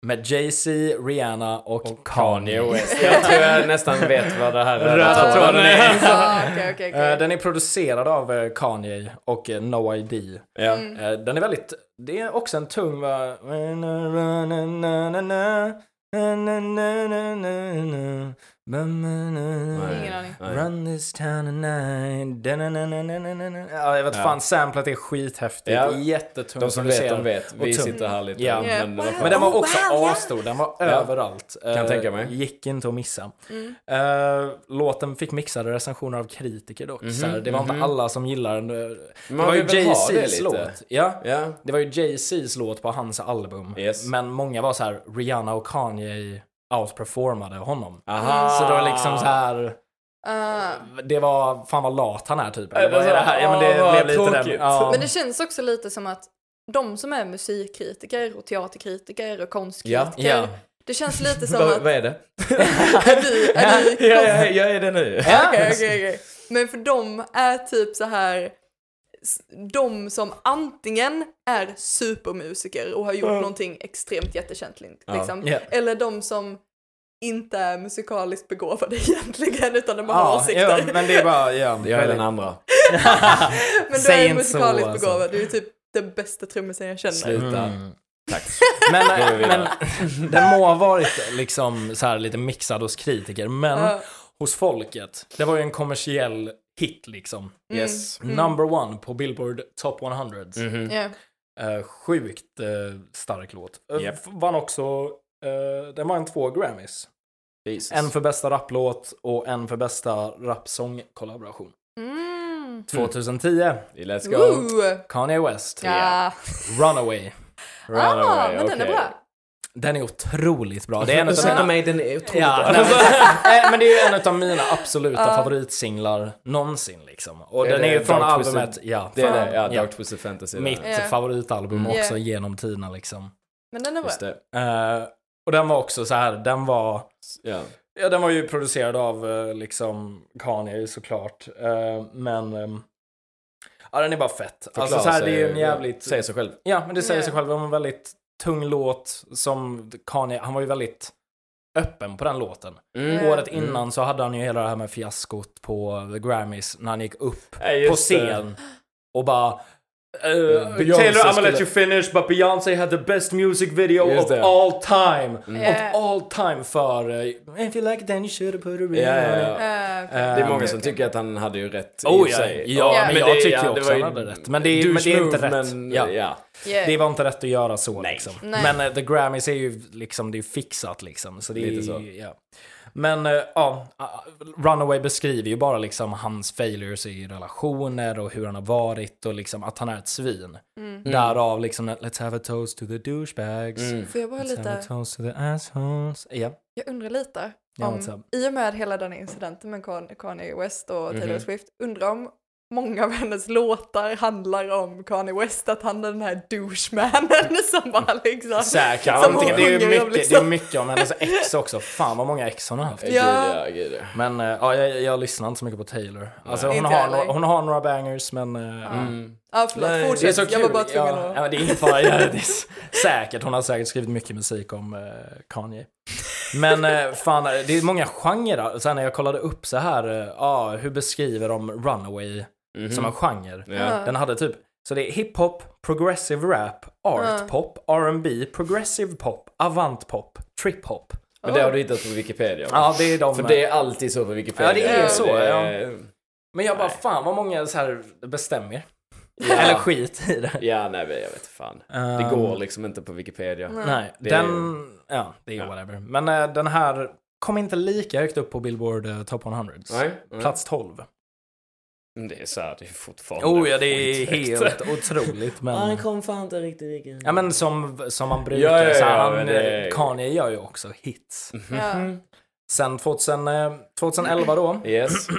Med Jay-Z, Rihanna och, Kanye Kanye. West. Jag tror jag nästan vet vad det här är. Röda tråden är. Ah, okej, Eh, okej. Den är producerad av eh, Kanye och eh, No ID. Ja. Mm. Eh, Den är väldigt, det är också en tung. Ingen aning. Nej. Run this town tonight. Ja, jag vet Ja. fan, samplet är skithäftigt. Ja. Jättetungt. De som vet, de vet. Vi sitter här lite. Ja. Men, det var Men den var Oh, också wow, asstor, den var överallt. Kan Eh, tänka mig. Gick inte att missa. Mm. Eh, låten fick mixade recensioner av kritiker dock. så här, det var inte alla som gillade den. Det Man var ju Jay-Z's låt. Ja. Ja. Det var ju Jay-Z's låt på hans album. Yes. Men många var så här, Rihanna och Kanye outperformade honom. Aha. Så var liksom så här. Ah. Det var, fan vad lat han är typ. Eller det vad är var- det här? Ja men det vad blev lite den. tråkigt. Ja. Men det känns också lite som att de som är musikkritiker och teaterkritiker och konstkritiker, Ja. det känns lite som Vad att... vad är det? Är du, är du ja, ja, jag är det nu. Ja, Okej, okej, okej. Men för dem är typ så här de som antingen är supermusiker och har gjort någonting extremt jättekänt liksom. Ja. Eller de som inte är musikaliskt begåvade egentligen utan de har Ja, åsikter. ja, men det är bara, ja. Jag är den andra. Men du är inte så, musikaliskt alltså. begåvad, du är typ den bästa trummisen jag känner. Sluta. Mm. Tack. Men, men den må ha varit liksom så här lite mixad hos kritiker, men Ja. hos folket, det var ju en kommersiell hit liksom. Yes. Number one på Billboard Top 100. Mhm. Ja. Eh, sjukt eh, stark låt. Uh, Japp. Vann också, uh, den vann två Grammys. Jesus. En för bästa rapplåt och en för bästa rapsång-kollaboration. Mm. 2010, Let's go. Ooh. Kanye West, Ja. Runaway. Ah, Runaway, men den är bra. Den är otroligt bra. Det är en av Ursäkta mina... mig, den är otroligt Ja, bra. nej, men, men det är ju en av mina absoluta favoritsinglar någonsin liksom. Och Är den är ju från Dark Twisted- albumet, ja. Det är från- det, ja, ja. Dark Twisted Fantasy. Mitt Ja. favoritalbum Mm. också Ja. genom tiderna liksom. Men den är bra. Eh, och den var också så här, den var... Ja. Ja, den var ju producerad av eh, liksom Kanye såklart. Eh, men... ehm, ja, den är bara fett. Förklara alltså så här, det är ju en jävligt... Säger sig själv. Ja, men det säger Ja. sig själv. Det var en väldigt tung låt som Kanye, han var ju väldigt öppen på den låten. Mm. Året innan så hade han ju hela det här med fiaskot på The Grammys när han gick upp Ja, på det. scen och bara Uh, Taylor, I'm gonna let you finish, but Beyoncé had the best music video Just of det. all time. Ja. Of all time för uh, If you like it then you should have put a ring Ja, ja, on ja. it. Eh, okej. Det är många som tycker att han hade ju rätt i Oh och för ja, sig. ja, men jag tycker ja, ju också han hade rätt. Men det är, men det är inte rätt. Men, ja. ja. Yeah. Det var inte rätt att göra så Nej. liksom. Nej. Men eh, The Grammys är ju liksom, det är ju fixat liksom. Så det är, Lite så. Ja. Men eh, ja, Runaway beskriver ju bara liksom hans failures i relationer och hur han har varit och liksom att han är ett svin. Mm. Därav liksom, let's have a toast to the douchebags. Mm. Får jag bara Let's have a lite, toast to the assholes. Ja. jag undrar lite Ja, om, up? i och med hela den incidenten med Kan- Kanye West och Taylor Mhm. Swift, undrar om många av hennes låtar handlar om Kanye West, att han är den här douchemanen som bara liksom... Säkert. Som hon det, är ju sjunger om, mycket, det är liksom. mycket om hennes ex också. Fan vad många ex hon har haft. Ja. Men eh, ja, jag, jag lyssnar inte så mycket på Taylor. Alltså, hon, har, några, hon har några bangers men... eh, Mm. Ja, förlåt, Nej, fortsätt. Det är så kul. Jag var bara tvungen ja, att... ja, det är ingen fara. Ja, det är säkert. Hon har säkert skrivit mycket musik om eh, Kanye. Men fan, det är många genrer. Sen när jag kollade upp så här, ja, hur beskriver de Runaway Mhm. som en genre? Ja. Ja. Den hade typ, så det är hiphop, progressive rap, art Ja. pop, R&B, progressive pop, avant pop, trip hop. Men det har du hittat på Wikipedia? va? Ja, det är de. För det är alltid så på Wikipedia. Ja, det är så, Det- Men jag bara, Nej. fan vad många så här bestämmer. Ja. Eller skit i det. Ja, nej, jag vet fan. Det Um, går liksom inte på Wikipedia. Nej, Det är- den... Ja, det är Ja. whatever. Men eh, den här kom inte lika högt upp på Billboard uh, Top 100. Nej, nej. Plats 12. Men Det är så här, det är fortfarande Oh ja, det är helt otroligt. Men... kom fan inte riktigt riktigt. Ja men som, som man brukar. Ja, ja, så här, ja, han, det- Kanye gör ju också hits. Ja. Sen 2000, eh, 2011 då. Yes.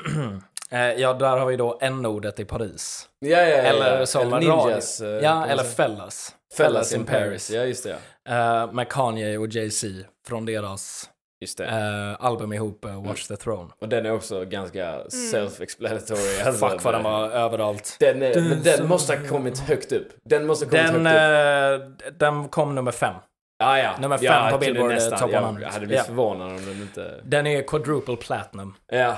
Eh, ja, där har vi då n-ordet i Paris. Ja, ja, ja. Eller som eller. Ninjas. eh, Ja, eller säga. Fellas. Fellas in Paris. Ja, just det. Eh, med Kanye och Jay-Z från deras Just det. eh, album ihop, eh, Watch the Throne. Och den är också ganska self-explanatory. Alltså, Fuck vad den var överallt. Den, är, men den måste ha kommit högt upp. Den måste ha kommit Den, högt upp. eh, den kom nummer fem. Ja, ja. nummer fem ja, på Billboard, nästan- Top jag- 100. Jag hade blivit Ja. förvånad om den inte... Den är quadruple platinum. Ja.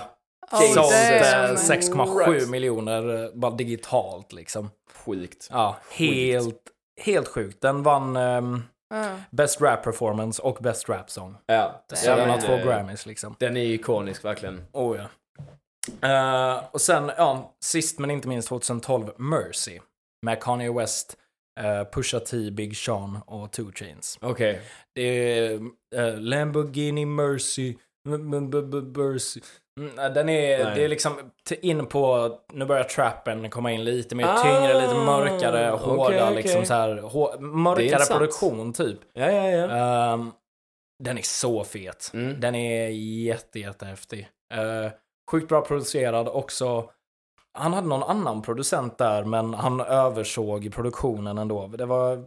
Oh. Sålt eh, damn. 6,7 Christ. miljoner bara digitalt liksom. Sjukt. Ja, helt, helt sjukt. Den vann ehm, Ja. Best Rap Performance och Best Rap Song. Ja. Så Ja, den har två eh, Grammys liksom. Den är ikonisk verkligen. Oh ja. Eh, och sen, ja, sist men inte minst 2012, Mercy. Med Kanye West, uh, Pusha T, Big Sean och 2 Chains. Okej. Det är eh, Lamborghini Mercy, Mercy. Mm, eh, Den är, Nej. det är liksom in på, nu börjar trappen komma in lite mer Ah, tyngre, lite mörkare, hårda okej. liksom så här, hå- Det är mörkare produktion typ. Ja, ja, ja. Ehm, den är så fet. Mm. Den är jätte, jättehäftig. Uh, sjukt bra producerad också. Han hade någon annan producent där, men han översåg produktionen ändå. Det var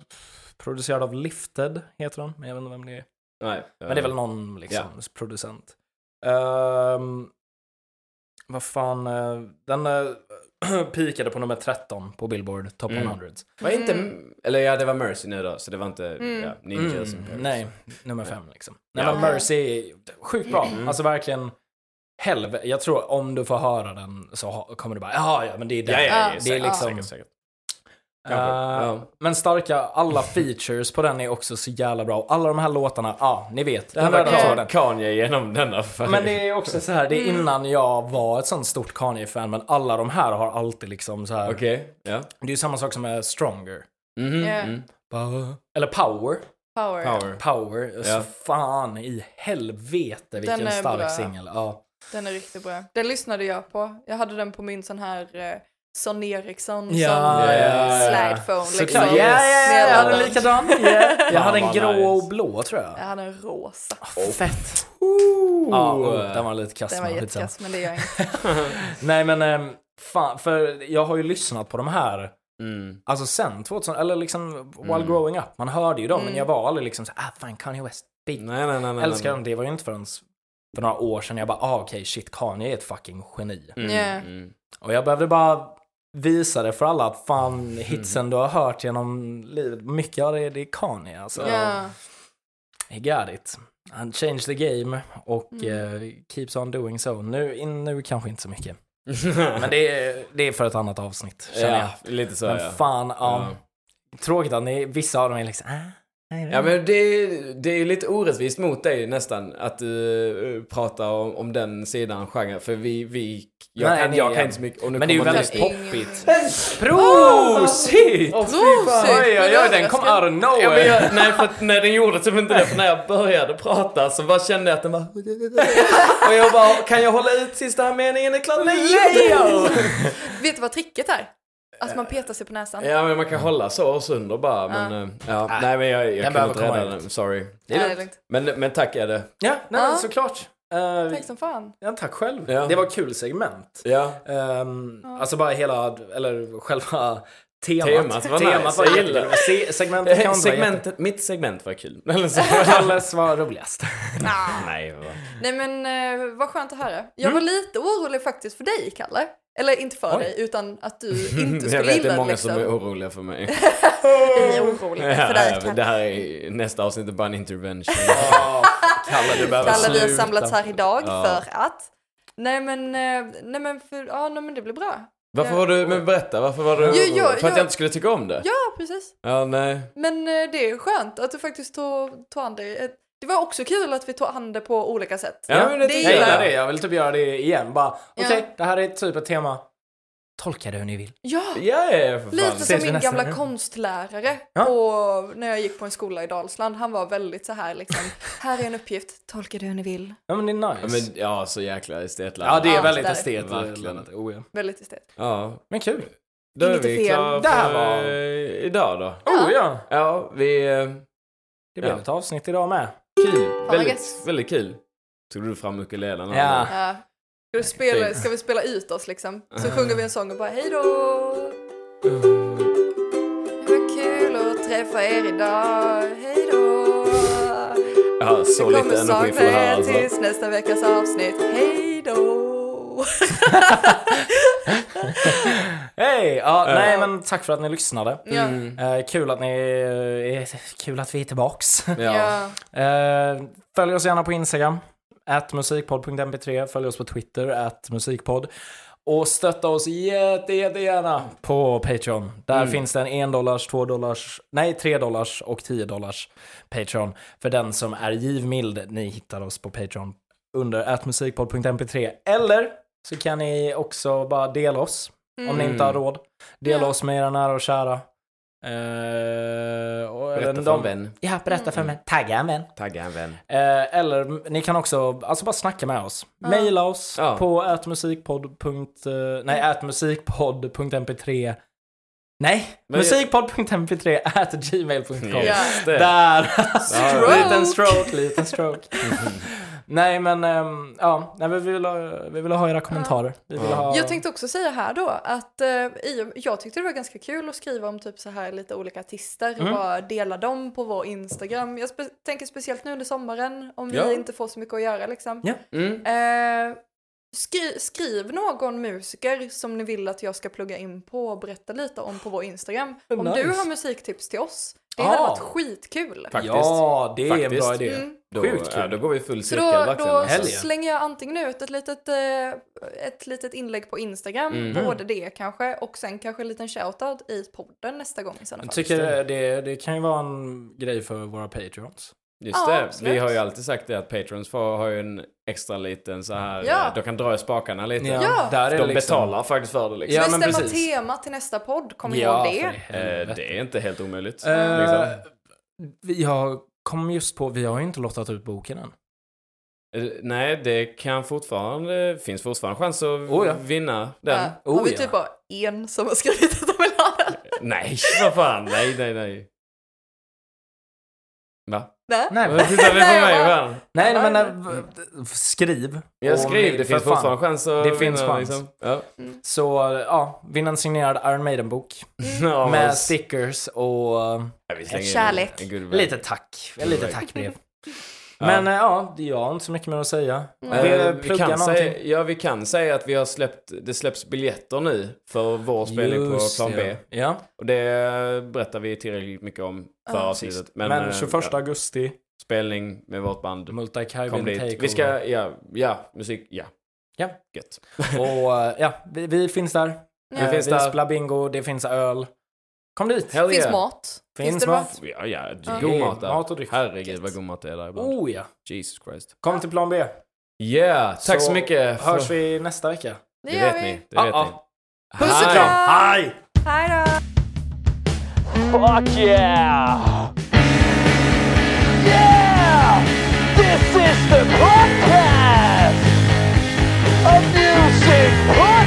producerad av Lifted, heter han. Men jag vet inte vem det är. Nej. Men det är väl någon liksom, producent. Ehm, vad fan, eh, den uh, pikade på nummer 13 på Billboard Top Mm. 100. Var inte... Eller ja, det var Mercy nu då, så det var inte Mm. ja, Ninjas Mm, nej, nummer fem liksom. Nej, Ja. men Mercy sjukt bra. Mm. Alltså verkligen, helvete. Jag tror om du får höra den så kommer du bara, ja, ja, men det är den. Ja, ja, ja, Ja. det är säkert, liksom, säkert, säkert. Ja. Men starka, alla features på den är också så jävla bra. Alla de här låtarna, ja, ni vet. Det här Den var där- Kan- Kanye genom denna färg. Men det är också så här, det är innan jag var ett sånt stort Kanye-fan, men alla de här har alltid liksom så här. Okej, ja. Det är ju samma sak som med Stronger. Mhm, Ja. mm. Eller Power. Power. Power. Power. Så fan i helvete vilken stark singel. Ja. Den är riktigt bra. Den lyssnade jag på. Jag hade den på min sån här eh, Son Eriksson Ja, som ja, eh, ja, ja. slide phone liksom. Såklart. Ja, ja, ja, jag hade en Med likadan. Yeah. Jag hade en grå nice. och blå tror jag. Jag hade en rosa. Fett. Ooh. Ja, oh, den var lite kass. Den var men jättekass men det gör inte. Nej men, ähm, fan, för jag har ju lyssnat på de här, Mm. alltså sen 2000, eller liksom while Mm. growing up. Man hörde ju dem, men Mm. jag var aldrig liksom så ah fan Kanye West, big. Nej, nej, nej. nej Älskar dem, det var ju inte förrän för några år sedan jag bara, ah okej shit, Kanye är ett fucking geni. Mm, mm. Och jag behövde bara visa det för alla att fan hitsen du har hört genom livet, mycket av det, det är Kanye alltså. Ja. He got it. Han changed the game och Mm. eh, keeps on doing so. Nu, in, nu kanske inte så mycket. Men det är, det är för ett annat avsnitt känner jag. ja, lite så Men ja. fan, ja. Ja. Tråkigt att ni, vissa av dem är liksom, ah, Ja men det, det är lite orättvist mot dig nästan att du uh, pratar om, om den sidan genren. För vi, vi jag, Nej, kan, nej, jag ja. kan inte så mycket. Och nu Men det är ju väldigt poppigt. Prosit! Prosit! Oj, oj, oj, den kom out of Ja, nowhere. jag, nej för när den gjorde typ inte det, för när jag började prata så bara kände jag att den bara... Och jag bara, kan jag hålla ut här meningen är klar? Nej! Nej! Vet du vad tricket är? Att man petar sig på näsan. Ja men man kan hålla så och sönder bara, men eh, ja, nej men jag, jag Den kan inte rädda den, sorry. Det är Ja, lugnt. lugnt. Men, men tack Edde. Ja, nej, Ja. såklart. Uh, Tack som fan. ja, tack själv. Ja. Det var kul segment. Ja. Ehm, Alltså bara hela, eller själva temat. Temat var temat nice, var jag gillar det. Se- Segmentet kan vara jätte- Segmentet, mitt segment var kul. Kalles var roligast. nej, vad- Nej men eh, vad skönt att höra. Jag var lite orolig faktiskt för dig Kalle. Eller inte för Oj. dig utan att du inte Jag skulle vet det gilla är det många liksom. som är oroliga för mig. Vi är oroliga för dig Ja, det här är nästa avsnitt är bara en intervention. Ja, Kalle, du behöver Kalle vi har samlats här idag Ja. för att. Nej men, eh, nej men, för, ja, nej, men det blir bra. Varför var du, men berätta, varför var du Jo, jo, För att jo. jag inte skulle tycka om det? Ja precis. Ja, nej. Men eh, det är skönt att du faktiskt tog, tog an dig. Det var också kul att vi tog an det på olika sätt. Ja, men det det Jag gillar jag. det, jag vill typ göra det igen. Bara, okej, Ja. det här är typ ett tema. Tolka det hur ni vill. Ja, Ja, ja, ja, för fan. lite som min gamla gång. konstlärare Ja. på, när jag gick på en skola i Dalsland. Han var väldigt så här liksom, här är en uppgift, tolka det hur ni vill. Ja men det är Ja, nice. men, ja, så jäkla estetlärare. Ja, det är Ja, väldigt estet. Verkligen. Oh, ja. Väldigt estet. Ja, Men kul. då är vi fel. klara Det här för var- eh, idag då. Oh ja. Ja, vi... eh, Det blev Ja. ett avsnitt idag med. Kul. Väldigt, väldigt kul. Tog du fram ukulelen? Ja. Ja. Ska, vi spela, ska vi spela ut oss liksom? Så Ah. sjunger vi en sång och bara hej då! Det var kul att träffa er idag, hej då! Ja, så Vi lite kommer energi får du här alltså. tills nästa veckas avsnitt, hej då! Hej! Ja, Ja. nej men tack för att ni lyssnade. Ja. Mm. Eh, kul att ni... Eh, kul att vi är tillbaks. Ja. Eh, följ oss gärna på Instagram. At musikpodd.mp3. Följ oss på Twitter. At musikpodd. Och stötta oss jätte, jättegärna på Patreon. Där Mm. finns det en 1 dollars, 2 dollars, nej 3 dollars och 10 dollars Patreon. För den som är givmild, ni hittar oss på Patreon under atmusikpodd.mp3. Eller så kan ni också bara dela oss om ni inte har råd. Dela Mm. Ja. oss med era nära och kära. Eh, och Berätta även för en de- vän. Ja, berätta för mig. Tagga en vän. Tagga en vän. Eh, eller ni kan också alltså bara snacka med oss. Maila oss Ja. på ätmusikpodd. eh, Nej, ätmusikpodd.mp3. Nej, Men- musikpodd.mp3 at gmail.com. Där! Stroke. liten stroke, liten stroke. nej, men ehm, ja, nej, vi, vill ha, vi vill ha era kommentarer. Vi vill ha... Jag tänkte också säga här då att i- jag tyckte det var ganska kul att skriva om typ så här lite olika artister och Mm. bara dela dem på vår Instagram. Jag spe- tänker speciellt nu under sommaren om Ja. vi inte får så mycket att göra liksom. Ja. Mm. Eh, skri- skriv någon musiker som ni vill att jag ska plugga in på och berätta lite om på vår Instagram. Om Nice. du har musiktips till oss, det Ah. hade varit skitkul. Faktiskt. Ja, det är en Faktiskt. bra idé. Mm. Då, Sjukt kul. ja, då går vi full Så cirkel då, verkligen. då Helgen. slänger jag antingen ut ett litet, eh, ett litet inlägg på Instagram, Mm. både det kanske, och sen kanske en liten shoutout i podden nästa gång i sådana Jag tycker det, det kan ju vara en grej för våra patreons. Just Ja, det, absolut. vi har ju alltid sagt det att patrons får, har ju en extra liten så här, Ja. eh, de kan dra i spakarna lite. Ja. där är De liksom... betalar faktiskt för det liksom. Ja, Ska vi men bestämma precis. tema till nästa podd? Kommer Ja, ihåg det? Eh, det är inte helt omöjligt. Eh, liksom. vi har, kom just på, vi har ju inte lottat ut boken än. Eh, Nej, det kan fortfarande, finns fortfarande chans att Oh, ja. vinna den. Ja. har Oh, vi ja. typ bara en som har skrivit att de vill ha den? Nej, vad fan, nej, nej, nej. Va? Nej. Nej, tittar vi på Nej, mig? nej, nej men äh, v- skriv. Jag skriv, det för finns fan. fortfarande chans att Det finns vinna, chans. Liksom. Ja. Så ja, vinn en signerad Iron Maiden-bok. Ja, med men- stickers och Ja, Kärlek. lite tack. Lite tackbrev. Ja. Men äh, ja, det- jag har inte så mycket mer att säga. Eh, Vill vi, plugga kan någonting? säga, ja, vi kan säga att vi har släppt, det släpps biljetter nu för vår spelning på plan. B. Ja, Och det berättar vi tillräckligt mycket om för Ja. avsnittet. men, eh, 21 ja, augusti, spelning med vårt band. Multi-Caribbean. Takeover. Vi ska, ja, ja, musik, ja. Ja. Gött. Och ja, vi, vi finns där. Ja. Eh, finns vi där. spelar bingo, det finns öl. Kom dit! Hell Finns yeah. mat? Finns, Finns det mat? Ja, ja. Mm. God mat. Mat och dryck. Herregud vad god mat det är där ibland. Oh ja! Jesus Christ. Kom till plan B. Yeah, tack så, så mycket. För... hörs vi nästa vecka. Det, det vet vi. ni. Det ah, vet ah. ni. Puss och kram! Hej! Hej då! Fuck yeah! Yeah! This is the podcast! A music podcast!